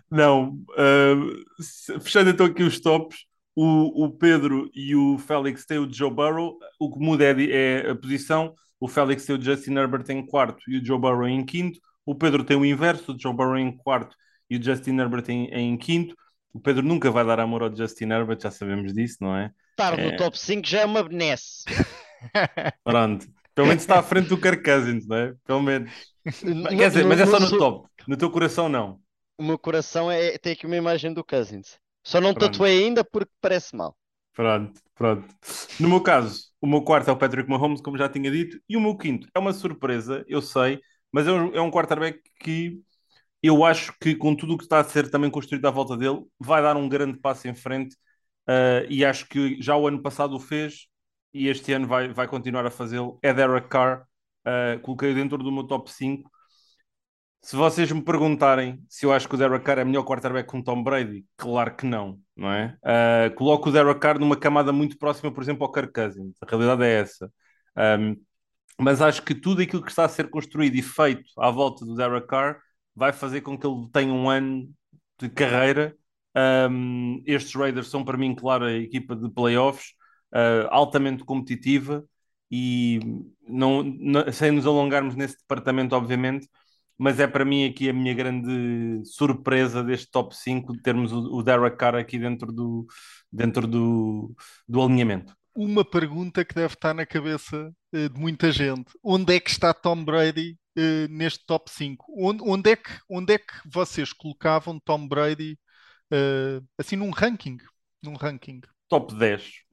Não. Uh, fechando então aqui os tops, o, o Pedro e o Félix têm o Joe Burrow. O que muda é, é a posição. O Félix tem o Justin Herbert em quarto e o Joe Burrow em quinto. O Pedro tem o inverso, o Joe Burrow em quarto e o Justin Herbert em, em quinto. O Pedro nunca vai dar amor ao Justin Herbert, já sabemos disso, não é? Estar é... no top 5 já é uma benesse. Pronto. Pelo menos está à frente do Kirk Cousins, não é? Pelo menos. Quer dizer, mas é só no top. No teu coração, não. O meu coração é, tem aqui uma imagem do Cousins. Só não pronto. tatuei ainda porque parece mal. Pronto, pronto. No meu caso, o meu quarto é o Patrick Mahomes, como já tinha dito, e o meu quinto é uma surpresa, eu sei, mas é um, é um quarterback que eu acho que com tudo o que está a ser também construído à volta dele, vai dar um grande passo em frente uh, e acho que já o ano passado o fez e este ano vai, vai continuar a fazê-lo. É Derek Carr, uh, coloquei dentro do meu top 5. Se vocês me perguntarem se eu acho que o Derek Carr é melhor quarterback um Tom Brady, claro que não, não é? Uh, coloco o Derek Carr numa camada muito próxima, por exemplo, ao Kirk Cousins. A realidade é essa. Um, mas acho que tudo aquilo que está a ser construído e feito à volta do Derek Carr vai fazer com que ele tenha um ano de carreira. Um, estes Raiders são para mim, claro, a equipa de playoffs, uh, altamente competitiva e não, não, sem nos alongarmos nesse departamento, obviamente, mas é para mim aqui a minha grande surpresa deste top 5 de termos o, o Derek Carr aqui dentro do, dentro do, do alinhamento. Uma pergunta que deve estar na cabeça uh, de muita gente: onde é que está Tom Brady uh, neste top 5. Onde, onde, é que, onde é que vocês colocavam Tom Brady uh, assim num ranking? Num ranking? Top 10.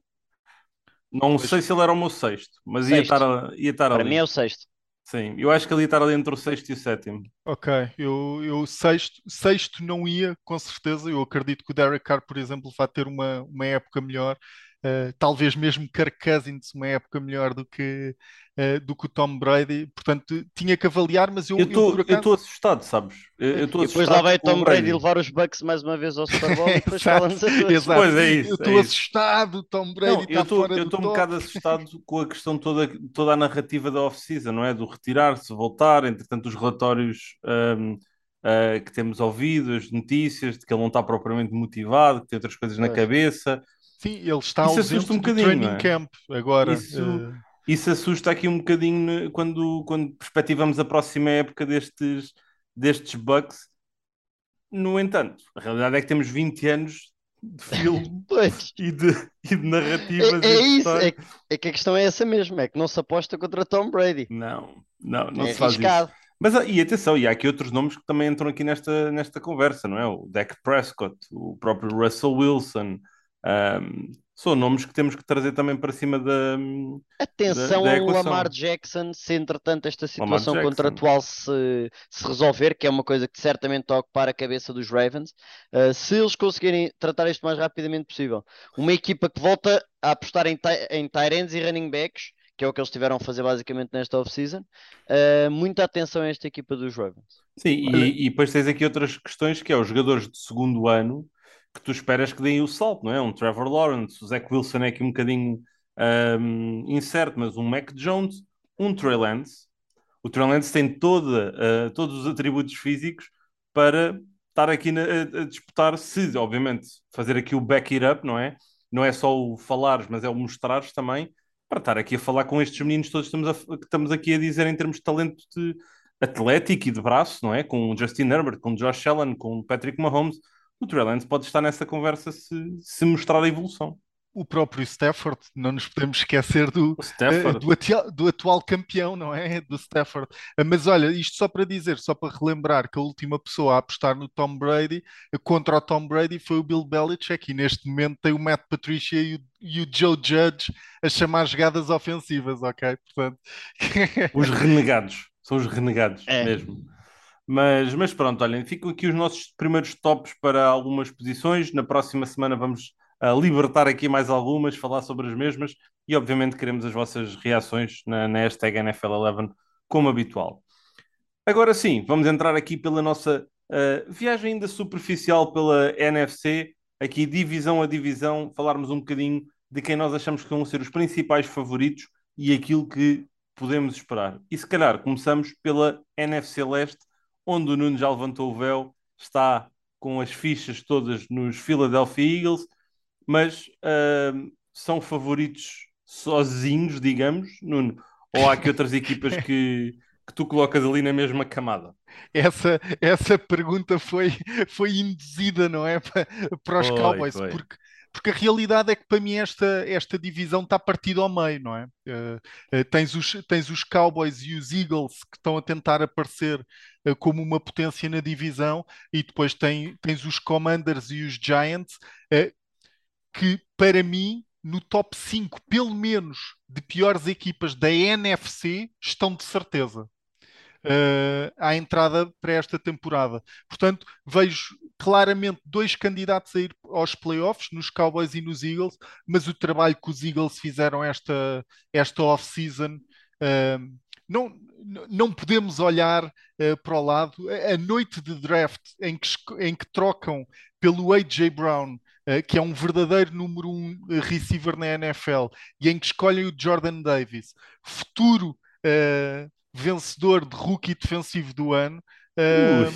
Não pois. sei se ele era o meu sexto, mas sexto. ia estar, ia estar Para ali. mim é o sexto. Sim, eu acho que ele ia estar ali entre o sexto e o sétimo. Ok, eu, eu sexto, sexto não ia, com certeza. Eu acredito que o Derek Carr, por exemplo, vai ter uma, uma época melhor. Uh, talvez mesmo Kirk Cousins uma época melhor do que, uh, do que o Tom Brady, portanto tinha que avaliar, mas eu estou eu, acaso... assustado, sabes? Eu, e depois lá vai Tom Brady, Brady levar os Bucks mais uma vez ao Super Bowl e depois falamos a todos. Pois é isso. Eu estou é assustado, Tom Brady está fora Eu estou um bocado assustado com a questão toda, toda a narrativa da off-season, não é? Do retirar-se, voltar, entretanto os relatórios um, uh, eh, que temos ouvido, as notícias de que ele não está propriamente motivado, que tem outras coisas na cabeça Sim, ele está isso ausente um do training é? camp agora. Isso, uh... isso assusta aqui um bocadinho quando, quando perspectivamos a próxima época destes, destes Bucks. No entanto, a realidade é que temos 20 anos de filme e, de, e de narrativas. É, é isso, é, é, que a questão é essa mesmo, é que não se aposta contra Tom Brady. Não, não, não é se faz isso. Mas, ah, e atenção, e há aqui outros nomes que também entram aqui nesta, nesta conversa, não é? O Dak Prescott, o próprio Russell Wilson, um, são nomes que temos que trazer também para cima da. Atenção da, da ao Lamar Jackson, se entretanto esta situação contratual se, se resolver, que é uma coisa que certamente está a ocupar a cabeça dos Ravens, uh, se eles conseguirem tratar isto o mais rapidamente possível. Uma equipa que volta a apostar em, em Tyrants e running backs, que é o que eles tiveram a fazer basicamente nesta off-season, uh, muita atenção a esta equipa dos Ravens. Sim, e, e depois tens aqui outras questões que é os jogadores de segundo ano que tu esperas que deem o salto, não é? Um Trevor Lawrence, o Zach Wilson é aqui um bocadinho um, incerto, mas um Mac Jones, um Trey Lance. O Trey Lance tem toda, uh, todos os atributos físicos para estar aqui na, a, a, disputar, se, obviamente, fazer aqui o back it up, não é? Não é só o falares, mas é o mostrares também. para estar aqui a falar com estes meninos todos que estamos, a, que estamos aqui a dizer em termos de talento de atlético e de braço, não é? Com o Justin Herbert, com o Josh Allen, com o Patrick Mahomes. O Trey Lance pode estar nessa conversa se, se mostrar a evolução o próprio Stafford, não nos podemos esquecer do, uh, do, atual, do, atual, campeão, não é? Do Stafford. Uh, mas olha, isto só para dizer, só para relembrar que a última pessoa a apostar no Tom Brady contra o Tom Brady foi o Bill Belichick e neste momento tem o Matt Patricia e o, e o Joe Judge a chamar jogadas ofensivas, ok? Portanto... os renegados, são os renegados é. mesmo. Mas, mas pronto, olhem, ficam aqui os nossos primeiros tops para algumas posições. Na próxima semana vamos a libertar aqui mais algumas, falar sobre as mesmas e, obviamente, queremos as vossas reações na, na hashtag NFL11, como habitual. Agora sim, vamos entrar aqui pela nossa uh, viagem ainda superficial pela NFC, aqui divisão a divisão, falarmos um bocadinho de quem nós achamos que vão ser os principais favoritos e aquilo que podemos esperar. E se calhar começamos pela NFC Leste, onde o Nuno já levantou o véu, está com as fichas todas nos Philadelphia Eagles, mas uh, são favoritos sozinhos, digamos, Nuno? Ou há aqui outras equipas que, que tu colocas ali na mesma camada? Essa, essa pergunta foi, foi induzida, não é? Para, para os foi, Cowboys, foi. porque porque a realidade é que para mim esta, esta divisão está partida ao meio, não é? Uh, uh, tens, os, tens os Cowboys e os Eagles que estão a tentar aparecer uh, como uma potência na divisão, e depois tem, tens os Commanders e os Giants que, para mim, no top 5, pelo menos, de piores equipas da NFC, estão de certeza. Uh, à entrada para esta temporada. Portanto, vejo claramente dois candidatos a ir aos playoffs, nos Cowboys e nos Eagles, mas o trabalho que os Eagles fizeram esta, esta off-season. Uh, não, não podemos olhar uh, para o lado. A, noite de draft em que, em que trocam pelo A.J. Brown eh, que é um verdadeiro número um receiver na NFL, e em que escolhem o Jordan Davis, futuro uh, vencedor de rookie defensivo do ano. Uh,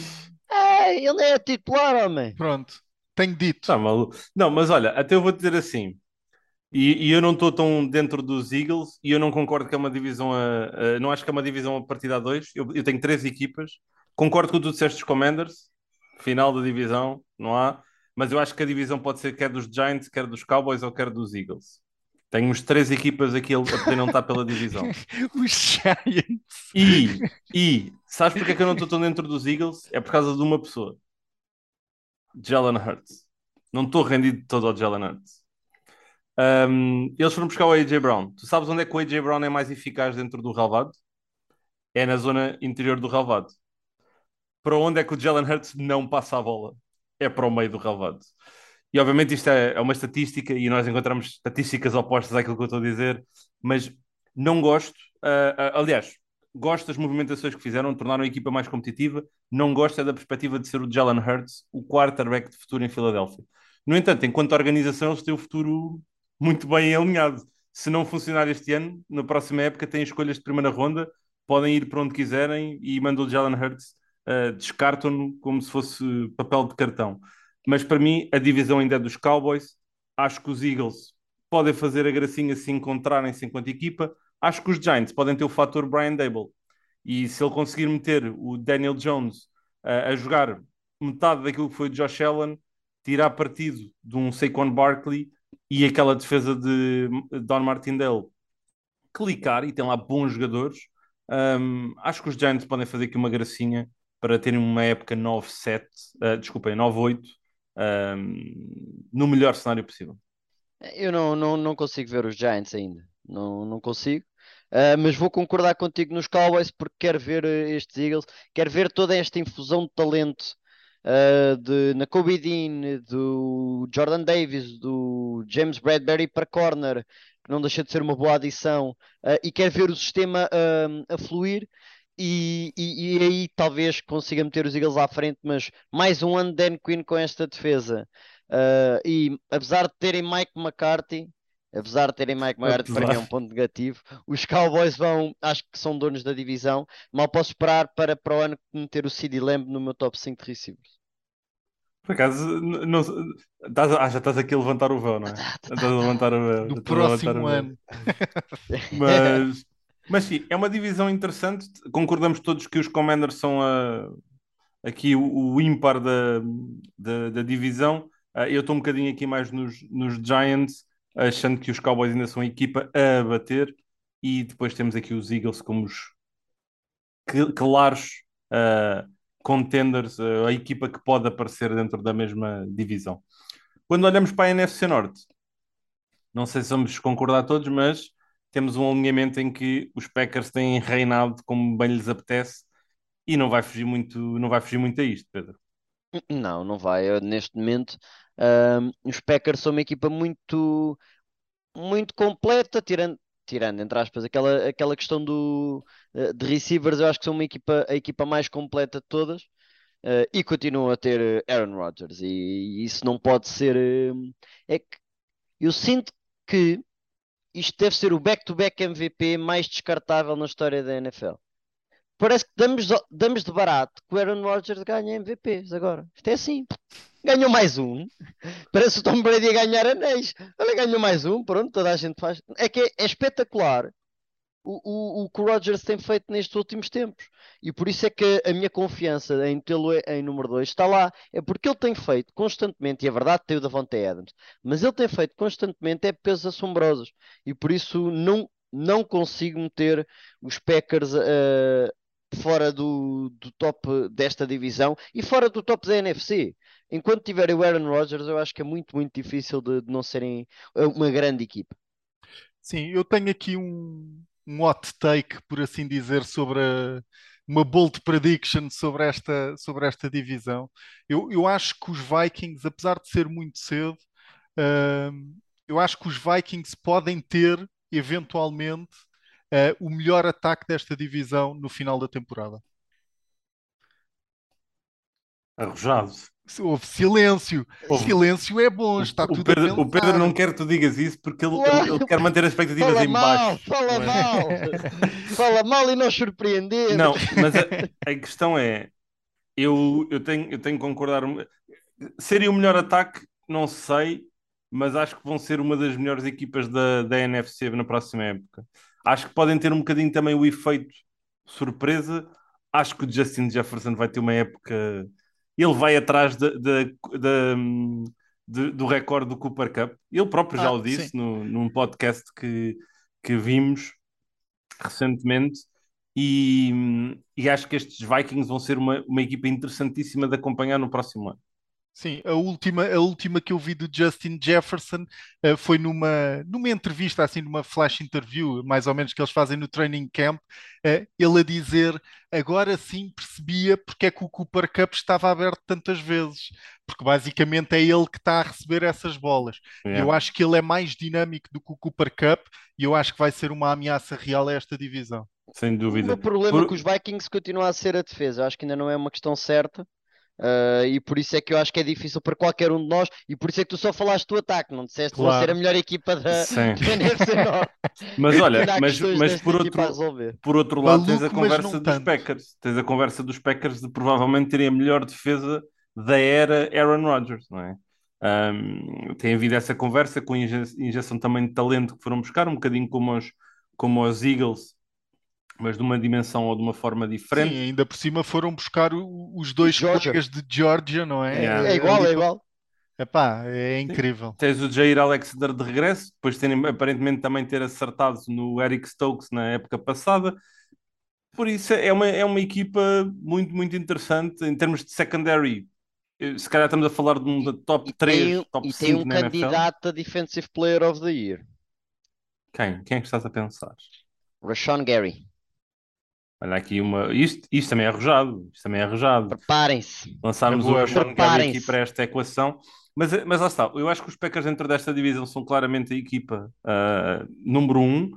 é, ele é titular, homem. Pronto, tenho dito. Tá não, mas olha, até eu vou dizer assim. E, e eu não estou tão dentro dos Eagles e eu não concordo que é uma divisão a, a não acho que é uma divisão a partida a dois. Eu, eu tenho três equipas. Concordo com o que tu disseste dos Commanders, final da divisão, não há mas eu acho que a divisão pode ser quer dos Giants, quer dos Cowboys ou quer dos Eagles. Tenho uns três equipas aqui a poder não estar pela divisão. os Giants. E, e sabes porque é que eu não estou tão dentro dos Eagles? É por causa de uma pessoa. Jalen Hurts. Não estou rendido todo ao Jalen Hurts. Um, eles foram buscar o AJ Brown. Tu sabes onde é que o AJ Brown é mais eficaz dentro do relvado? É na zona interior do relvado. Para onde é que o Jalen Hurts não passa a bola? é para o meio do relevado. E obviamente isto é, é, uma estatística e nós encontramos estatísticas opostas àquilo que eu estou a dizer, mas não gosto, uh, uh, aliás, gosto das movimentações que fizeram, tornaram a equipa mais competitiva, não gosto é da perspectiva de ser o Jalen Hurts o quarterback de futuro em Filadélfia. No entanto, enquanto organização, eles têm o futuro muito bem alinhado. Se não funcionar este ano, na próxima época têm escolhas de primeira ronda, podem ir para onde quiserem e mandam o Jalen Hurts uh, descartam-no como se fosse papel de cartão. Mas para mim, a divisão ainda é dos Cowboys. Acho que os Eagles podem fazer a gracinha se encontrarem-se enquanto equipa. Acho que os Giants podem ter o fator Brian Dable. E se ele conseguir meter o Daniel Jones uh, a jogar metade daquilo que foi o Josh Allen, tirar partido de um Saquon Barkley e aquela defesa de Don Martindale clicar, e tem lá bons jogadores, um, acho que os Giants podem fazer aqui uma gracinha para terem uma época 9-7, uh, desculpem, 9-8, uh, no melhor cenário possível. Eu não, não, não consigo ver os Giants ainda, não, não consigo. Uh, mas vou concordar contigo nos Cowboys porque quero ver uh, estes Eagles, quero ver toda esta infusão de talento uh, de, na Kobe Dean, do Jordan Davis, do James Bradbury para corner, que não deixa de ser uma boa adição, e quero ver o sistema a fluir e, e, e, aí talvez consiga meter os Eagles à frente, mas mais um ano Dan Quinn com esta defesa. Uh, e apesar de terem Mike McCarthy, apesar de terem Mike McCarthy, para mim é um ponto negativo, os Cowboys vão, acho que são donos da divisão. Mal posso esperar para, para o ano meter o CD Lamb no meu top 5 de receivers. Por acaso, não, estás, ah, já estás aqui a levantar o véu, não é? Estás a levantar o véu. No próximo ano. Mas, mas sim, é uma divisão interessante. Concordamos todos que os Commanders são a, aqui o, o ímpar da, da, da divisão. Ah, eu estou um bocadinho aqui mais nos, nos Giants, achando que os Cowboys ainda são a equipa a bater. E depois temos aqui os Eagles como os cl- claros ah, contenders, ah, a equipa que pode aparecer dentro da mesma divisão. Quando olhamos para a NFC Norte, não sei se vamos concordar todos, mas temos um alinhamento em que os Packers têm reinado como bem lhes apetece e não vai fugir muito, não vai fugir muito a isto, Pedro. Não, não vai. Eu, neste momento, os Packers são uma equipa muito, muito completa, tirando, tirando, entre aspas, aquela, aquela questão do, eh, de receivers, eu acho que são uma equipa, a equipa mais completa de todas, eh, e continuam a ter eh, Aaron Rodgers, e, e isso não pode ser. é que eu sinto que isto deve ser o back-to-back MVP mais descartável na história da NFL. Parece que damos, damos de barato que o Aaron Rodgers ganha MVPs agora. Isto é assim. Ganhou mais um. Parece o Tom Brady a ganhar anéis. Olha, ganhou mais um. Pronto, toda a gente faz. É que é, é espetacular o, o, o que o Rodgers tem feito nestes últimos tempos. E por isso é que a minha confiança em tê-lo em número 2 está lá. É porque ele tem feito constantemente, e é verdade, tem o Davante Adams, mas ele tem feito constantemente é pesos assombrosos. E por isso não, não consigo meter os Packers eh, fora do, do top desta divisão e fora do top da NFC. Enquanto tiverem o Aaron Rodgers, eu acho que é muito, muito difícil de, de não serem uma grande equipa. Sim, eu tenho aqui um, um hot take, por assim dizer, sobre a- uma bold prediction sobre esta, sobre esta divisão. Eu, eu acho que os Vikings, apesar de ser muito cedo, hum, eu acho que os Vikings podem ter, eventualmente, eh, o melhor ataque desta divisão no final da temporada. Arrojado. Houve silêncio. Houve. Silêncio é bom, está O tudo a Pedro, o Pedro não quer que tu digas isso porque ele, ele- ele quer manter as expectativas Fala em mal, baixo. fala não é? mal, fala mal e nós surpreender. Não, mas a, a questão é, eu, eu tenho, eu tenho que concordar. Seria o melhor ataque? Não sei, mas acho que vão ser uma das melhores equipas da, da NFC na próxima época. Acho que podem ter um bocadinho também o efeito surpresa. Acho que o Justin Jefferson vai ter uma época. Ele vai atrás da, hum, de- do recorde do Cooper Cup. Ele próprio já Ah, o disse sim. no, num podcast que, que vimos recentemente. E, e acho que estes Vikings vão ser uma, uma equipa interessantíssima de acompanhar no próximo ano. Sim, a última, a última que eu vi do Justin Jefferson eh, foi numa, numa entrevista, assim, numa flash interview, mais ou menos que eles fazem no training camp, eh, ele a dizer, agora sim percebia porque é que o Cooper Cup estava aberto tantas vezes, porque basicamente é ele que está a receber essas bolas. Yeah. Eu acho que ele é mais dinâmico do que o Cooper Cup e eu acho que vai ser uma ameaça real a esta divisão. Sem O dúvida. meu problema Por- com os Vikings continua a ser a defesa. Eu acho que ainda não é uma questão certa. Ah, e por isso é que eu acho que é difícil para qualquer um de nós. E por isso é que tu só falaste do ataque, não disseste que vão Claro. ser a melhor equipa da, Sim. da NFC. Mas olha, mas, mas por outro, por outro lado, tens a Maluco, conversa dos tanto. Packers. Tens a conversa dos Packers de provavelmente terem a melhor defesa da era Aaron Rodgers, não é? Um, tem havido essa conversa com a inje- injeção também de talento que foram buscar, um bocadinho como os, como os Eagles, mas de uma dimensão ou de uma forma Sim, diferente. ainda por cima foram buscar o- os dois colegas de Georgia, não é? Yeah. É igual, é igual. Epá, é incrível. Tens o Jair Alexander de regresso, depois terem aparentemente também ter acertado no Eric Stokes na época passada. Por isso é uma, é uma equipa muito, muito interessante em termos de secondary. eh, Se calhar estamos a falar de um da top E 3, tem, top e 5 tem um na NFL. candidato a Defensive Player of the Year, Quem? Quem é que estás a pensar? Rashawn Gary. Olha aqui uma. Isto, isto também é arrojado. Isto também é arrojado. Preparem-se. Lançarmos É o é Sean. Gary aqui para esta equação. Mas, mas lá está, eu acho que os Packers dentro desta divisão são claramente a equipa ah, número um.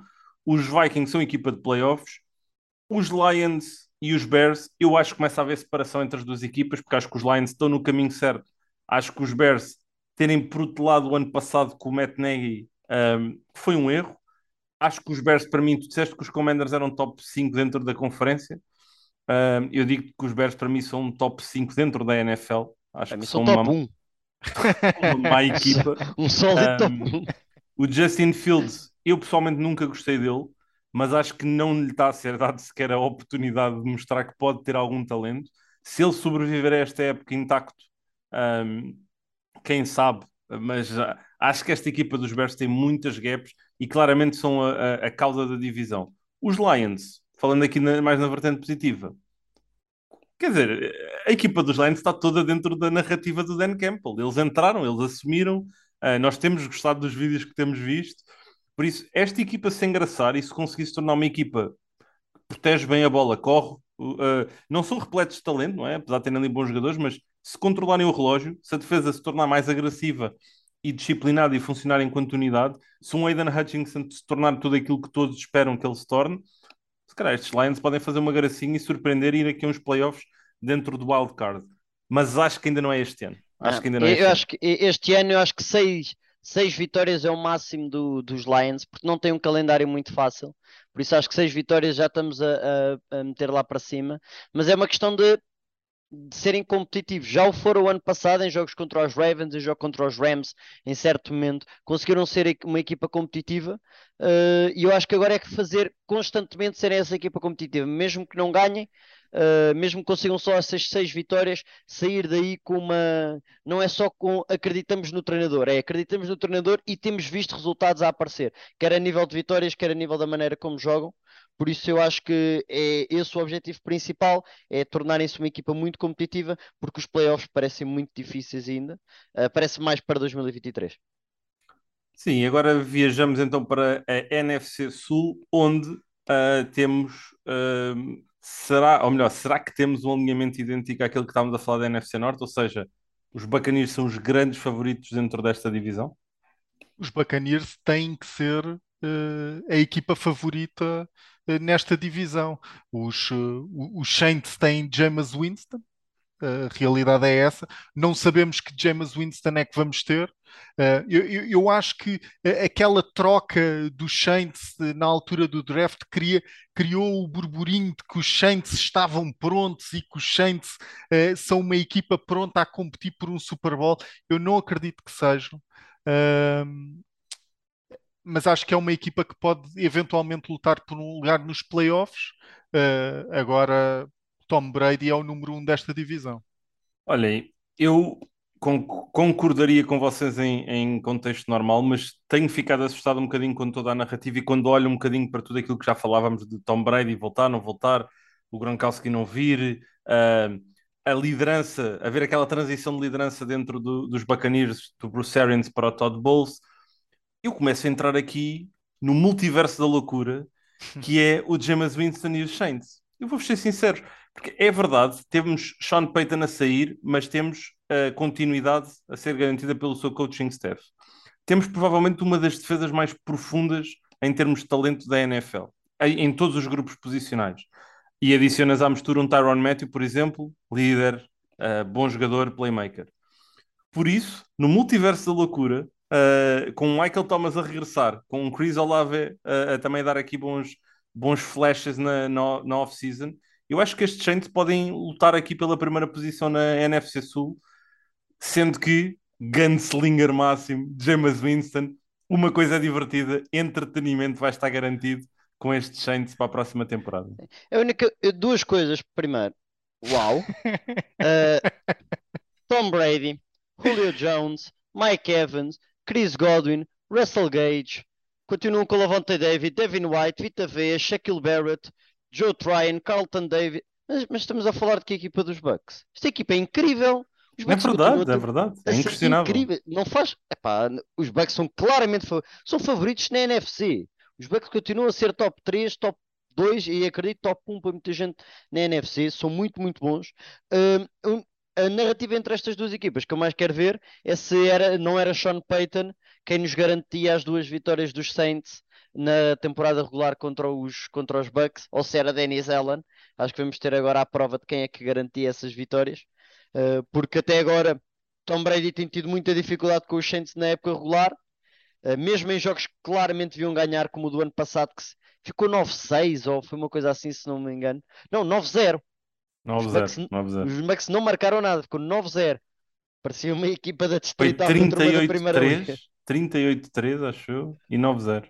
Os Vikings são a equipa de playoffs. Os Lions e os Bears, eu acho que começa a haver separação entre as duas equipas, porque acho que os Lions estão no caminho certo. Acho que os Bears terem protelado o ano passado com o Matt Nagy ah, foi um erro. Acho que os Bears, para mim, tu disseste que os Commanders eram top 5 dentro da conferência. Uh, eu digo que os Bears para mim são um top 5 dentro da NFL. Acho Para que são são uma, top 1. uma má equipa. Um sólido top Um, 1. O Justin Fields, eu pessoalmente nunca gostei dele, mas acho que não lhe está a ser dado sequer a oportunidade de mostrar que pode ter algum talento. Se ele sobreviver a esta época intacto, um, quem sabe, mas ah, acho que esta equipa dos Bears tem muitas gaps e claramente são a, a, a causa da divisão. Os Lions, falando aqui na- mais na vertente positiva, quer dizer, a equipa dos Lions está toda dentro da narrativa do Dan Campbell. Eles entraram, eles assumiram, ah, nós temos gostado dos vídeos que temos visto. Por isso, esta equipa se engraçar e se conseguir se tornar uma equipa que protege bem a bola, corre, uh, não são repletos de talento, não é? Apesar de terem ali bons jogadores, mas se controlarem o relógio, se a defesa se tornar mais agressiva e disciplinada e funcionar enquanto unidade, se um Aidan Hutchinson se tornar tudo aquilo que todos esperam que ele se torne, se calhar estes Lions podem fazer uma gracinha e surpreender e ir aqui a uns playoffs dentro do wild card. Mas acho que ainda não é este ano. Acho Não, que ainda não é eu, este eu ano. acho que este ano eu acho que seis, seis vitórias é o máximo do- dos Lions, porque não tem um calendário muito fácil. Por isso acho que seis vitórias já estamos a, a- a meter lá para cima. Mas é uma questão de, de serem competitivos. Já o foram o ano passado em jogos contra os Ravens e jogo contra os Rams, em certo momento, conseguiram ser uma equipa competitiva. eh, e eu acho que agora é que fazer constantemente serem essa equipa competitiva, mesmo que não ganhem. eh, mesmo que consigam só essas seis vitórias, sair daí com uma, não é só com acreditamos no treinador, é acreditamos no treinador e temos visto resultados a aparecer, quer a nível de vitórias, quer a nível da maneira como jogam. Por isso eu acho que é esse o objetivo principal, é tornarem-se uma equipa muito competitiva, porque os playoffs parecem muito difíceis ainda. Uh, parece mais para 2023. Sim, agora viajamos então para a NFC Sul, onde ah, temos. ah, será, ou melhor, será que temos um alinhamento idêntico àquele que estávamos a falar da NFC Norte? Ou seja, os Buccaneers são os grandes favoritos dentro desta divisão? Os Buccaneers têm que ser a equipa favorita nesta divisão. Os, eh, os Saints têm Jameis Winston, a realidade é essa. Não sabemos que Jameis Winston é que vamos ter. Eh, eu, eu- eu acho que aquela troca dos Saints eh, na altura do draft cria- criou o burburinho de que os Saints estavam prontos e que os Saints são uma equipa pronta a competir por um Super Bowl. Eu não acredito que sejam. Mas acho que é uma equipa que pode eventualmente lutar por um lugar nos playoffs. Uh, agora, Tom Brady é o número um desta divisão. Olhem, eu con- concordaria com vocês em, em contexto normal, mas tenho ficado assustado um bocadinho com toda a narrativa e quando olho um bocadinho para tudo aquilo que já falávamos de Tom Brady voltar, não voltar, o Gronkowski não vir, ah, a liderança, haver aquela transição de liderança dentro do- dos Buccaneers, do Bruce Arians para o Todd Bowles, eu começo a entrar aqui no multiverso da loucura, que é o Jameis Winston e os Saints. Eu vou ser sincero, porque é verdade, temos Sean Payton a sair, mas temos a continuidade a ser garantida pelo seu coaching staff. Temos provavelmente uma das defesas mais profundas em termos de talento da NFL, em todos os grupos posicionais. E adicionas à mistura um Tyron Matthew, por exemplo, líder, uh, bom jogador, playmaker. Por isso, no multiverso da loucura, uh, com o Michael Thomas a regressar, com o Chris Olave uh, a também dar aqui bons, bons flashes na, na, na off-season, eu acho que estes Saints podem lutar aqui pela primeira posição na NFC Sul, sendo que Gunslinger máximo, James Winston, uma coisa divertida, entretenimento vai estar garantido com estes Saints para a próxima temporada. A única, duas coisas. Primeiro, uau. Uh, Tom Brady, Julio Jones, Mike Evans, Chris Godwin, Russell Gage, continuam com Lavonte David, Devin White, Vita Vea, Shaquille Barrett, Joe Tryon, Carlton David. Mas, mas, estamos a falar de que equipa dos Bucks? Esta equipa é incrível. Os Bucks é verdade, é verdade. É inquestionável. Incrível. Não faz. Epá, os Bucks são claramente são favoritos na NFC. Os Bucks continuam a ser top 3, top 2 e acredito top 1 para muita gente na NFC. São muito, muito bons. Um, a narrativa entre estas duas equipas que eu mais quero ver é se era, não era Sean Payton quem nos garantia as duas vitórias dos Saints na temporada regular contra os, contra os Bucks ou se era Dennis Allen. Acho que vamos ter agora a prova de quem é que garantia essas vitórias. Uh, porque até agora Tom Brady tem tido muita dificuldade com os Saints na época regular, uh, mesmo em jogos que claramente deviam ganhar, como o do ano passado, que ficou 9-6 ou foi uma coisa assim, se não me engano. Não, 9-0. 9-0. Os Bucks não marcaram nada, ficou 9-0. Parecia uma equipa da Foi Distrital Liga. 38-3, 38-3, acho eu, e 9-0.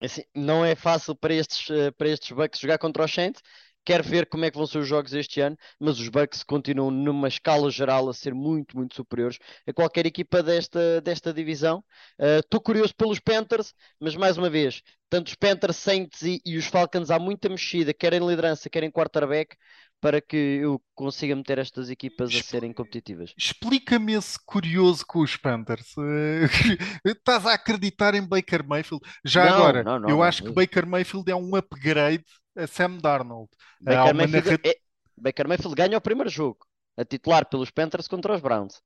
Assim, não é fácil para estes, eh, para estes Bucks jogar contra os Saints. Quero ver como é que vão ser os jogos este ano, mas os Bucks continuam numa escala geral a ser muito, muito superiores a qualquer equipa desta, desta divisão. Estou curioso pelos Panthers, mas mais uma vez, tanto os Panthers, Saints e, e os Falcons há muita mexida, quer em liderança, quer em quarterback, para que eu consiga meter estas equipas a serem competitivas. Explica-me esse curioso com os Panthers. Eh, Estás a acreditar em Baker Mayfield? Já Não, agora, não, não, eu acho que Baker Mayfield é um upgrade a Sam Darnold. Há Baker Mayfield, narrativa. é- Baker Mayfield ganha o primeiro jogo, a titular pelos Panthers contra os Browns.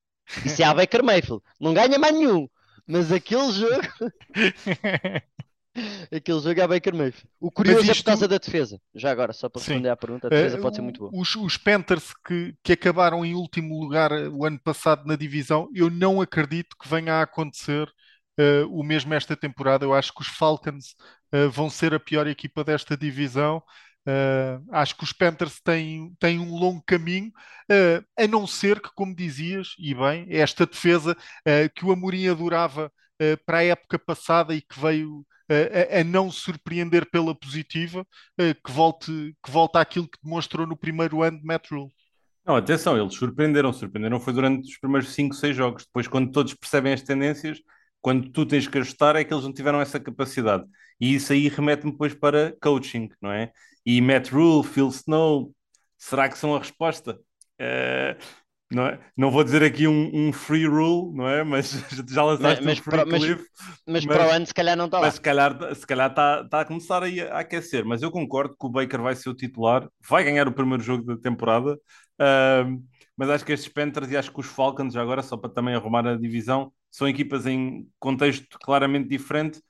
Isso é a Baker Mayfield, não ganha mais nenhum, mas aquele jogo, aquele jogo é a Baker Mayfield. O curioso é por isto- causa da defesa. Já agora, só para Sim. responder à pergunta, a defesa Eh, pode ser muito boa. Os, os Panthers que, que acabaram em último lugar eh, o ano passado na divisão, eu não acredito que venha a acontecer eh, o mesmo esta temporada. Eu acho que os Falcons eh, vão ser a pior equipa desta divisão. Eh, acho que os Panthers têm, têm um longo caminho, eh, a não ser que, como dizias, e bem, esta defesa eh, que o Amorim adorava eh, para a época passada e que veio eh, a, a não surpreender pela positiva, eh, que volte, que volte àquilo que demonstrou no primeiro ano de Rule. Não, atenção, eles surpreenderam, surpreenderam foi durante os primeiros 5, 6 jogos. Depois, quando todos percebem as tendências, quando tu tens que ajustar, é que eles não tiveram essa capacidade. E isso aí remete-me depois para coaching, não é? E Matt Rule, Phil Snow, será que são a resposta? Eh, não, é? não vou dizer aqui um, um free rule, não é? Mas já lançaste mas um free para- mas- cliff. Mas, mas- para o ano, se calhar, não está lá. Mas se calhar se calhar está tá a começar a, a aquecer. Mas eu concordo que o Baker vai ser o titular, vai ganhar o primeiro jogo da temporada. Ahm, mas acho que estes Panthers e acho que os Falcons, já agora, só para também arrumar a divisão, são equipas em contexto claramente diferente.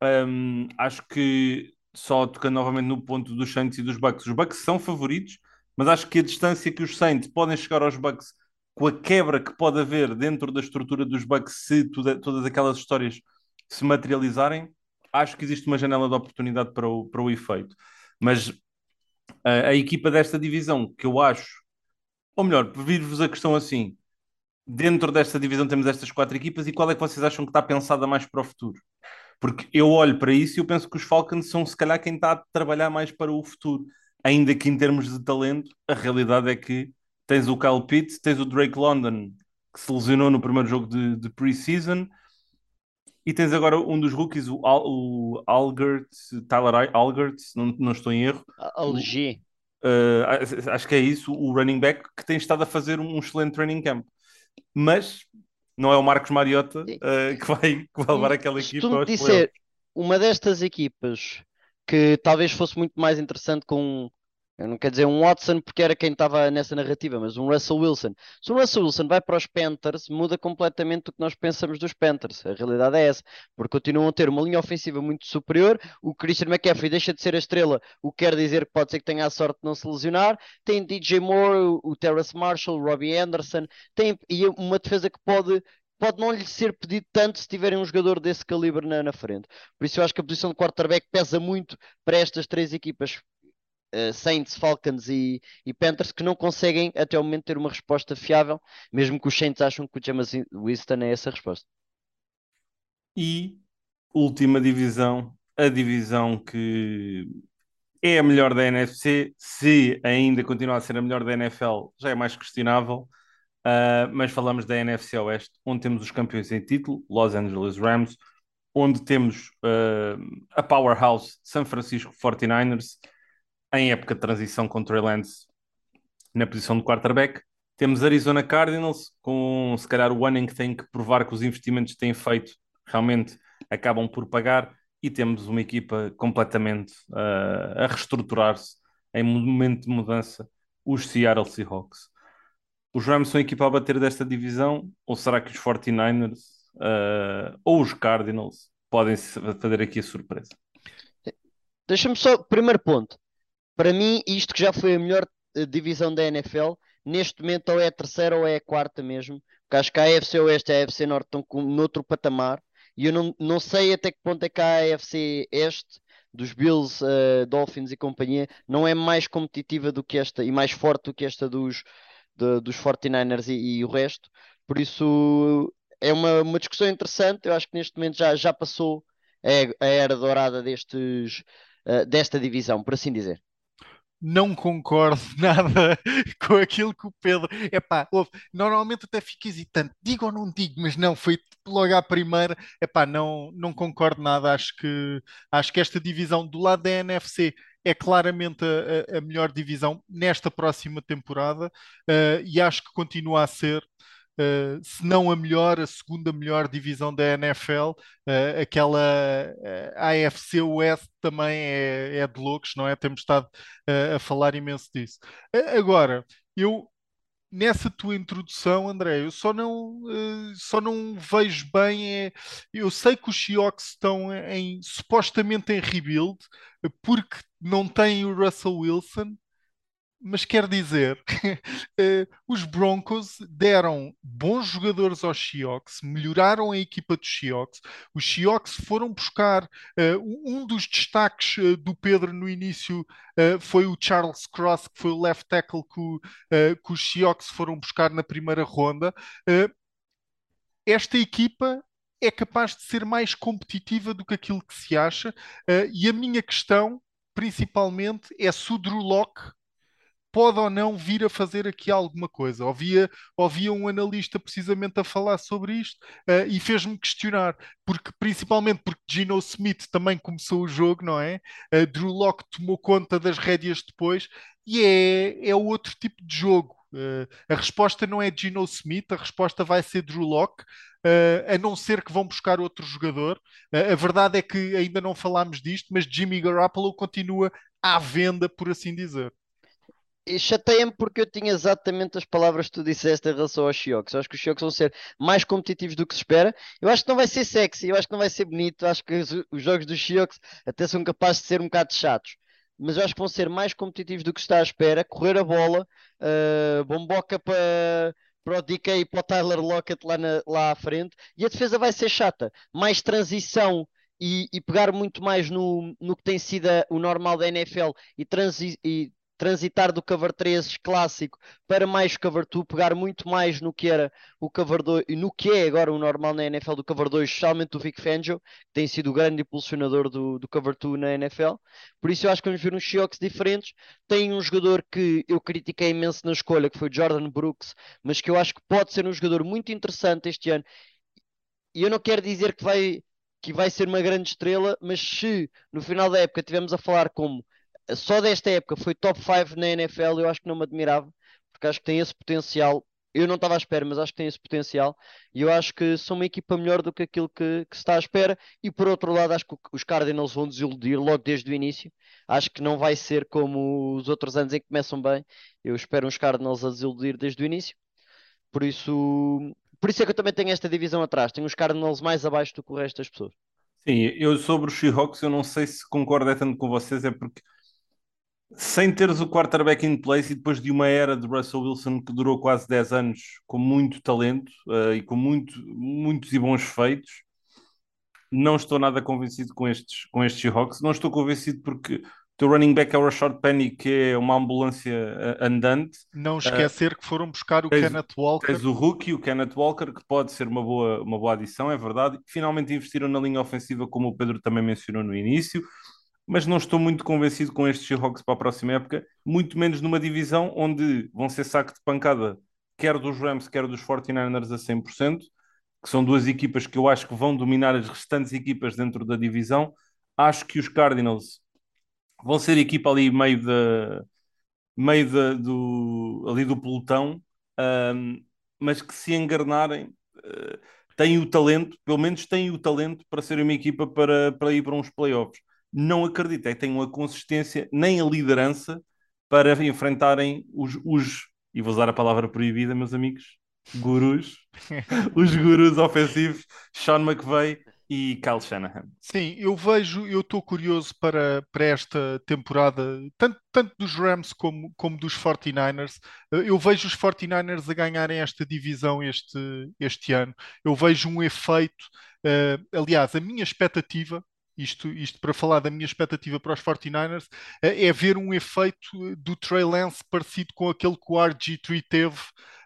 Ahm, acho que só tocando novamente no ponto dos Saints e dos Bucks, os Bucks são favoritos, mas acho que a distância que os Saints podem chegar aos Bucks com a quebra que pode haver dentro da estrutura dos Bucks se toda- todas aquelas histórias se materializarem, acho que existe uma janela de oportunidade para o, para o efeito. Mas a, a equipa desta divisão, que eu acho, ou melhor, vir-vos a questão assim: dentro desta divisão temos estas quatro equipas, e qual é que vocês acham que está pensada mais para o futuro? Porque eu olho para isso e eu penso que os Falcons são, se calhar, quem está a trabalhar mais para o futuro. Ainda que em termos de talento, a realidade é que tens o Kyle Pitts, tens o Drake London, que se lesionou no primeiro jogo de, de pre-season, e tens agora um dos rookies, o, Al, o Algert, Tyler Algert, se não, não estou em erro. LG. Uh, acho que é isso, o running back que tem estado a fazer um excelente training camp. Mas não é o Marcos Mariota uh, que, vai, que vai levar aquela Se equipa tu me aos disser uma destas equipas que talvez fosse muito mais interessante com, eu não quero dizer um Watson porque era quem estava nessa narrativa, mas um Russell Wilson. Se o Russell Wilson vai para os Panthers, muda completamente o que nós pensamos dos Panthers. A realidade é essa, porque continuam a ter uma linha ofensiva muito superior. O Christian McCaffrey deixa de ser a estrela, o que quer dizer que pode ser que tenha a sorte de não se lesionar. Tem DJ Moore, o Terrace Marshall, o Robbie Anderson, tem e uma defesa que pode pode não lhe ser pedido tanto se tiverem um jogador desse calibre na, na frente. Por isso eu acho que a posição de quarterback pesa muito para estas três equipas, uh, Saints, Falcons e, e, Panthers, que não conseguem até o momento ter uma resposta fiável, mesmo que os Saints acham que o James Winston é essa resposta. E última divisão, a divisão que é a melhor da NFC, se ainda continuar a ser a melhor da NFL, já é mais questionável. Uh, mas falamos da NFC Oeste, onde temos os campeões em título, Los Angeles Rams, onde temos uh, a powerhouse San Francisco 49ers, em época de transição com Trey Lance na posição de quarterback. Temos Arizona Cardinals, com se calhar o ano em que tem que provar que os investimentos que têm feito realmente acabam por pagar, e temos uma equipa completamente uh, a reestruturar-se em momento de mudança, os Seattle Seahawks os Rams são a equipa a bater desta divisão? Ou será que os 49ers uh, ou os Cardinals podem fazer aqui a surpresa? Deixa-me só, primeiro ponto. Para mim, isto que já foi a melhor uh, divisão da NFL, neste momento ou é a terceira ou é a quarta mesmo. Porque acho que a AFC Oeste e a AFC Norte estão com, noutro patamar. E eu não, não sei até que ponto é que a AFC Este dos Bills, uh, Dolphins e companhia não é mais competitiva do que esta e mais forte do que esta dos, de, dos 49ers e, e, o resto. Por isso é uma, uma discussão interessante. Eu acho que neste momento já, já passou a, a era dourada destes, uh, desta divisão, por assim dizer não concordo nada com aquilo que o Pedro. Epá, ouve, normalmente até fico hesitante, digo ou não digo, mas não, foi logo à primeira. Epá, não, não concordo nada. Acho que, acho que esta divisão do lado da NFC é claramente a, a melhor divisão nesta próxima temporada uh, e acho que continua a ser uh, se não a melhor, a segunda melhor divisão da NFL, uh, eh, aquela uh, AFC West também é, é de loucos, não é? Temos estado a falar imenso disso. agora, eu nessa tua introdução, André, eu só não, só não vejo bem. É, eu sei que os Seahawks estão em, supostamente em rebuild porque não têm o Russell Wilson, mas quer dizer, uh, os Broncos deram bons jogadores aos Seahawks, melhoraram a equipa dos Seahawks. Os Seahawks foram buscar uh, um dos destaques uh, do Pedro no início foi o Charles Cross, que foi o left tackle que, que os Seahawks foram buscar na primeira ronda. esta equipa é capaz de ser mais competitiva do que aquilo que se acha, e a minha questão, principalmente, é se o Drew Locke pode ou não vir a fazer aqui alguma coisa. Ouvia, ouvia um analista precisamente a falar sobre isto uh, e fez-me questionar, porque principalmente porque Gino Smith também começou o jogo, não é? Uh, Drew Locke tomou conta das rédeas depois e é, é outro tipo de jogo. Uh, a resposta não é Gino Smith, a resposta vai ser Drew Locke, uh, a não ser que vão buscar outro jogador. Uh, a verdade é que ainda não falámos disto, mas Jimmy Garoppolo continua à venda, por assim dizer chateia-me porque eu tinha exatamente as palavras que tu disseste em relação aos Seahawks. Eu acho que os Seahawks vão ser mais competitivos do que se espera. Eu acho que não vai ser sexy, eu acho que não vai ser bonito. Eu acho que os, os, jogos dos Seahawks até são capazes de ser um bocado chatos. Mas eu acho que vão ser mais competitivos do que se está à espera. Correr a bola, uh, bomboca para para o DK e para o Tyler Lockett lá, na, lá à frente, e a defesa vai ser chata. Mais transição e, e pegar muito mais no, no que tem sido o normal da NFL e, transi, e transitar do cover 3 clássico para mais cover 2, pegar muito mais no que era o cover 2 e no que é agora o normal na NFL do cover 2, especialmente do Vic Fangio, que tem sido o grande impulsionador do, do cover 2 na NFL. Por isso eu acho que vamos ver uns Seahawks diferentes. Tem um jogador que eu critiquei imenso na escolha, que foi Jordan Brooks, mas que eu acho que pode ser um jogador muito interessante este ano. E eu não quero dizer que vai que vai ser uma grande estrela, mas se no final da época estivermos a falar como só desta época foi top 5 na NFL, eu acho que não me admirava, porque acho que tem esse potencial. Eu não estava à espera, mas acho que tem esse potencial. E eu acho que são uma equipa melhor do que aquilo que, que se está à espera. E por outro lado, acho que os Cardinals vão desiludir logo desde o início. Acho que não vai ser como os outros anos em que começam bem. Eu espero uns Cardinals a desiludir desde o início. Por isso, por isso é que eu também tenho esta divisão atrás. Tenho os Cardinals mais abaixo do que o resto das pessoas. Sim, eu sobre os Seahawks, eu não sei se concordo é tanto com vocês, é porque sem teres o quarterback in place e depois de uma era de Russell Wilson que durou quase 10 anos com muito talento uh, e com muito, muitos e bons feitos, não estou nada convencido com estes, com estes Seahawks. Não estou convencido porque o teu running back é o Rashard Penny, que é uma ambulância uh, andante. Não esquecer uh, que foram buscar o tens, Kenneth Walker. Tens o rookie, o Kenneth Walker, que pode ser uma boa, uma boa adição, é verdade. Finalmente investiram na linha ofensiva, como o Pedro também mencionou no início mas não estou muito convencido com estes Seahawks para a próxima época, muito menos numa divisão onde vão ser saco de pancada, quer dos Rams, quer dos 49ers a 100%, que são duas equipas que eu acho que vão dominar as restantes equipas dentro da divisão. Acho que os Cardinals vão ser equipa ali meio da meio do ali do pelotão, um, mas que se engarnarem uh, têm o talento, pelo menos têm o talento para ser uma equipa para, para ir para uns playoffs não acredito é que tenham a consistência nem a liderança para enfrentarem os, os e vou usar a palavra proibida, meus amigos, gurus, os gurus ofensivos, Sean McVay e Kyle Shanahan. Sim, eu vejo, eu estou curioso para, para esta temporada, tanto, tanto dos Rams como, como dos 49ers. Eu vejo os 49ers a ganharem esta divisão este, este ano. Eu vejo um efeito, uh, aliás, a minha expectativa isto, isto para falar da minha expectativa para os 49ers, é, é ver um efeito do Trey Lance parecido com aquele que o RG3 teve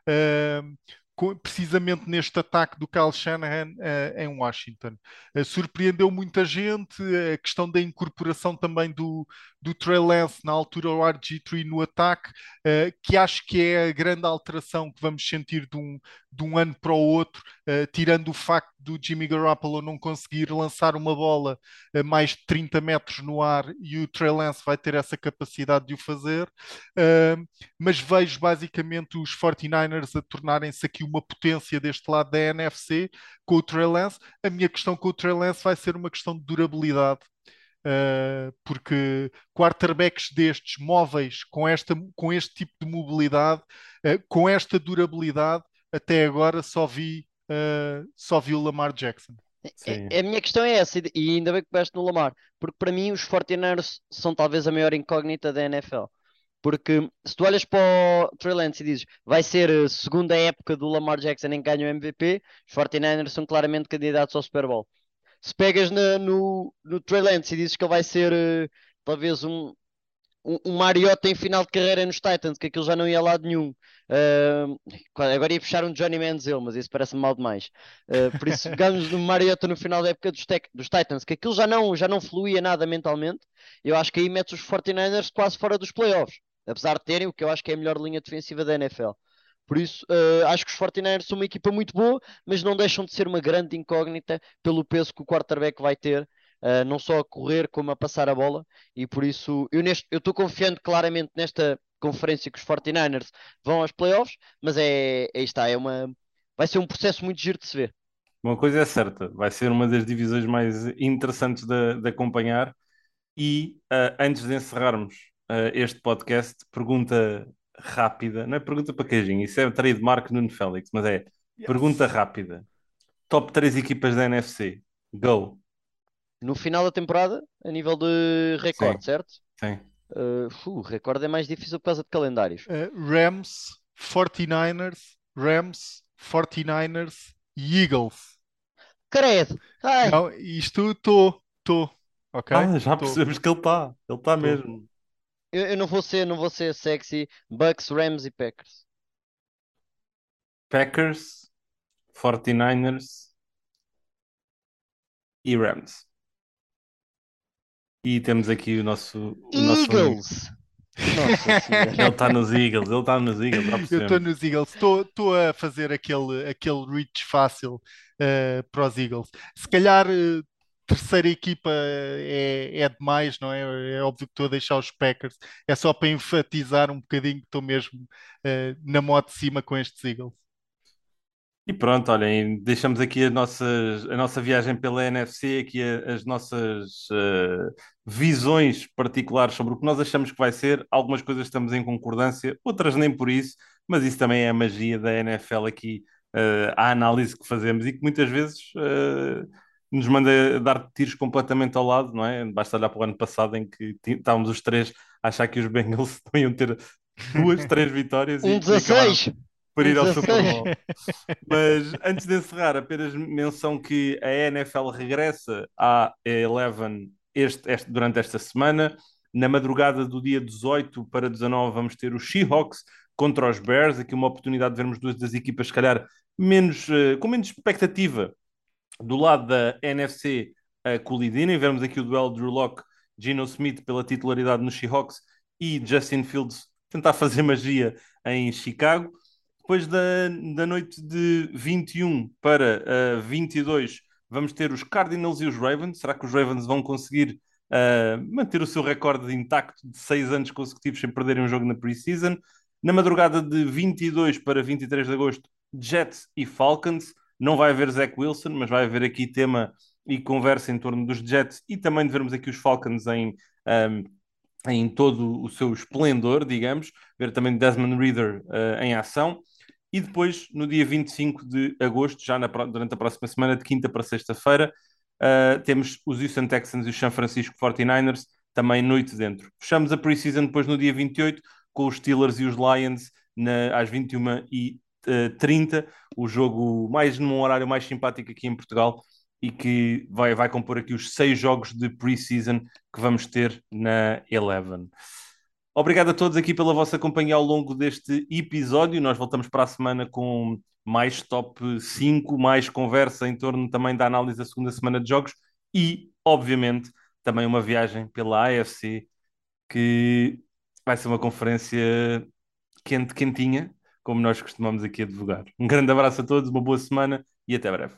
uh, precisamente neste ataque do Kyle Shanahan uh, em Washington. Uh, surpreendeu muita gente a questão da incorporação também do, do Trey Lance na altura o RG3 no ataque, uh, que acho que é a grande alteração que vamos sentir de um, de um ano para o outro, tirando o facto do Jimmy Garoppolo não conseguir lançar uma bola a mais de 30 metros no ar e o Trey Lance vai ter essa capacidade de o fazer, mas vejo basicamente os 49ers a tornarem-se aqui uma potência deste lado da NFC com o Trey Lance. A minha questão com o Trey Lance vai ser uma questão de durabilidade. Uh, porque quarterbacks destes móveis com, esta, com este tipo de mobilidade, uh, com esta durabilidade, até agora só vi, uh, só vi o Lamar Jackson. É, a minha questão é essa, e ainda bem que peço no Lamar, porque para mim os 49ers são talvez a maior incógnita da NFL. Porque se tu olhas para o Trey Lance e dizes vai ser a segunda época do Lamar Jackson em que ganha o MVP, os 49ers são claramente candidatos ao Super Bowl. Se pegas na, no, no Trey Lance e dizes que ele vai ser uh, talvez um, um, um Mariota em final de carreira nos Titans, que aquilo já não ia a lado nenhum. Uh, agora ia fechar um Johnny Manziel, mas isso parece mal demais. Uh, por isso pegamos no Mariota no final da época dos, dos, Titans, que aquilo já não, já não fluía nada mentalmente. Eu acho que aí metes os 49ers quase fora dos playoffs apesar de terem o que eu acho que é a melhor linha defensiva da NFL. Por isso, uh, acho que os 49ers são uma equipa muito boa, mas não deixam de ser uma grande incógnita pelo peso que o quarterback vai ter, uh, não só a correr como a passar a bola. E por isso, eu estou confiante claramente nesta conferência que os 49ers vão aos playoffs, mas é, aí está, é uma, vai ser um processo muito giro de se ver. Uma coisa é certa, vai ser uma das divisões mais interessantes de, de acompanhar. E uh, antes de encerrarmos este podcast, pergunta rápida, não é pergunta para queijinho, isso é trademark Nuno Félix, mas é yes. pergunta rápida. Top 3 equipas da NFC. Go. No final da temporada, a nível de recorde, certo? Sim. Uh, uh, recorde é mais difícil por causa de calendários. Uh, Rams, 49ers, Rams, 49ers e Eagles. Credo! Ai. Não, isto estou, estou. Ok? Ah, já tô. percebemos que ele está. Ele está mesmo. Eu, eu não vou ser, não vou ser sexy. Bucks, Rams e Packers. Packers, 49ers e Rams. E temos aqui o nosso. O Eagles! Nossa ele está nos Eagles, ele está nos Eagles. Eu estou nos Eagles, estou a fazer aquele, aquele reach fácil uh, para os Eagles. Se calhar uh, terceira equipa é, é demais, não é? É óbvio que estou a deixar os Packers. É só para enfatizar um bocadinho que estou mesmo uh, na moto de cima com estes Eagles. E pronto, olhem, deixamos aqui a, nossas, a nossa viagem pela NFC, aqui a, as nossas uh, visões particulares sobre o que nós achamos que vai ser. Algumas coisas estamos em concordância, outras nem por isso, mas isso também é a magia da NFL aqui, uh, a análise que fazemos e que muitas vezes nos manda dar tiros completamente ao lado, não é? Basta olhar para o ano passado em que estávamos os três a achar que os Bengals iam ter duas, três vitórias um e, 16. e por ir ao Super Bowl. Mas antes de encerrar, apenas menção que a NFL regressa à Eleven este, este, durante esta semana. Na madrugada do dia 18 para 19 vamos ter os Seahawks contra os Bears, aqui uma oportunidade de vermos duas das equipas, se calhar, menos, uh, com menos expectativa do lado da NFC a colidirem, vemos aqui o duelo Drew Locke, Geno Smith pela titularidade nos Seahawks e Justin Fields tentar fazer magia em Chicago. Depois da, da noite de 21 para uh, 22, vamos ter os Cardinals e os Ravens. Será que os Ravens vão conseguir uh, manter o seu recorde intacto de seis anos consecutivos sem perderem um jogo na preseason? Na madrugada de 22 para 23 de agosto, Jets e Falcons. Não vai haver Zach Wilson, mas vai haver aqui tema e conversa em torno dos Jets e também de vermos aqui os Falcons em, um, em todo o seu esplendor, digamos, ver também Desmond Reader uh, em ação. E depois, no dia 25 de agosto, já na, durante a próxima semana, de quinta para sexta-feira, uh, temos os Houston Texans e os San Francisco 49ers, também noite dentro. Fechamos a preseason depois no dia 28, com os Steelers e os Lions na, às 21 e 30, o jogo mais num horário mais simpático aqui em Portugal e que vai, vai compor aqui os seis jogos de pre-season que vamos ter na Eleven. Obrigado a todos aqui pela vossa companhia ao longo deste episódio. Nós voltamos para a semana com mais top 5, mais conversa em torno também da análise da segunda semana de jogos e, obviamente, também uma viagem pela AFC que vai ser uma conferência quente, quentinha, como nós costumamos aqui advogar. Um grande abraço a todos, uma boa semana e até breve.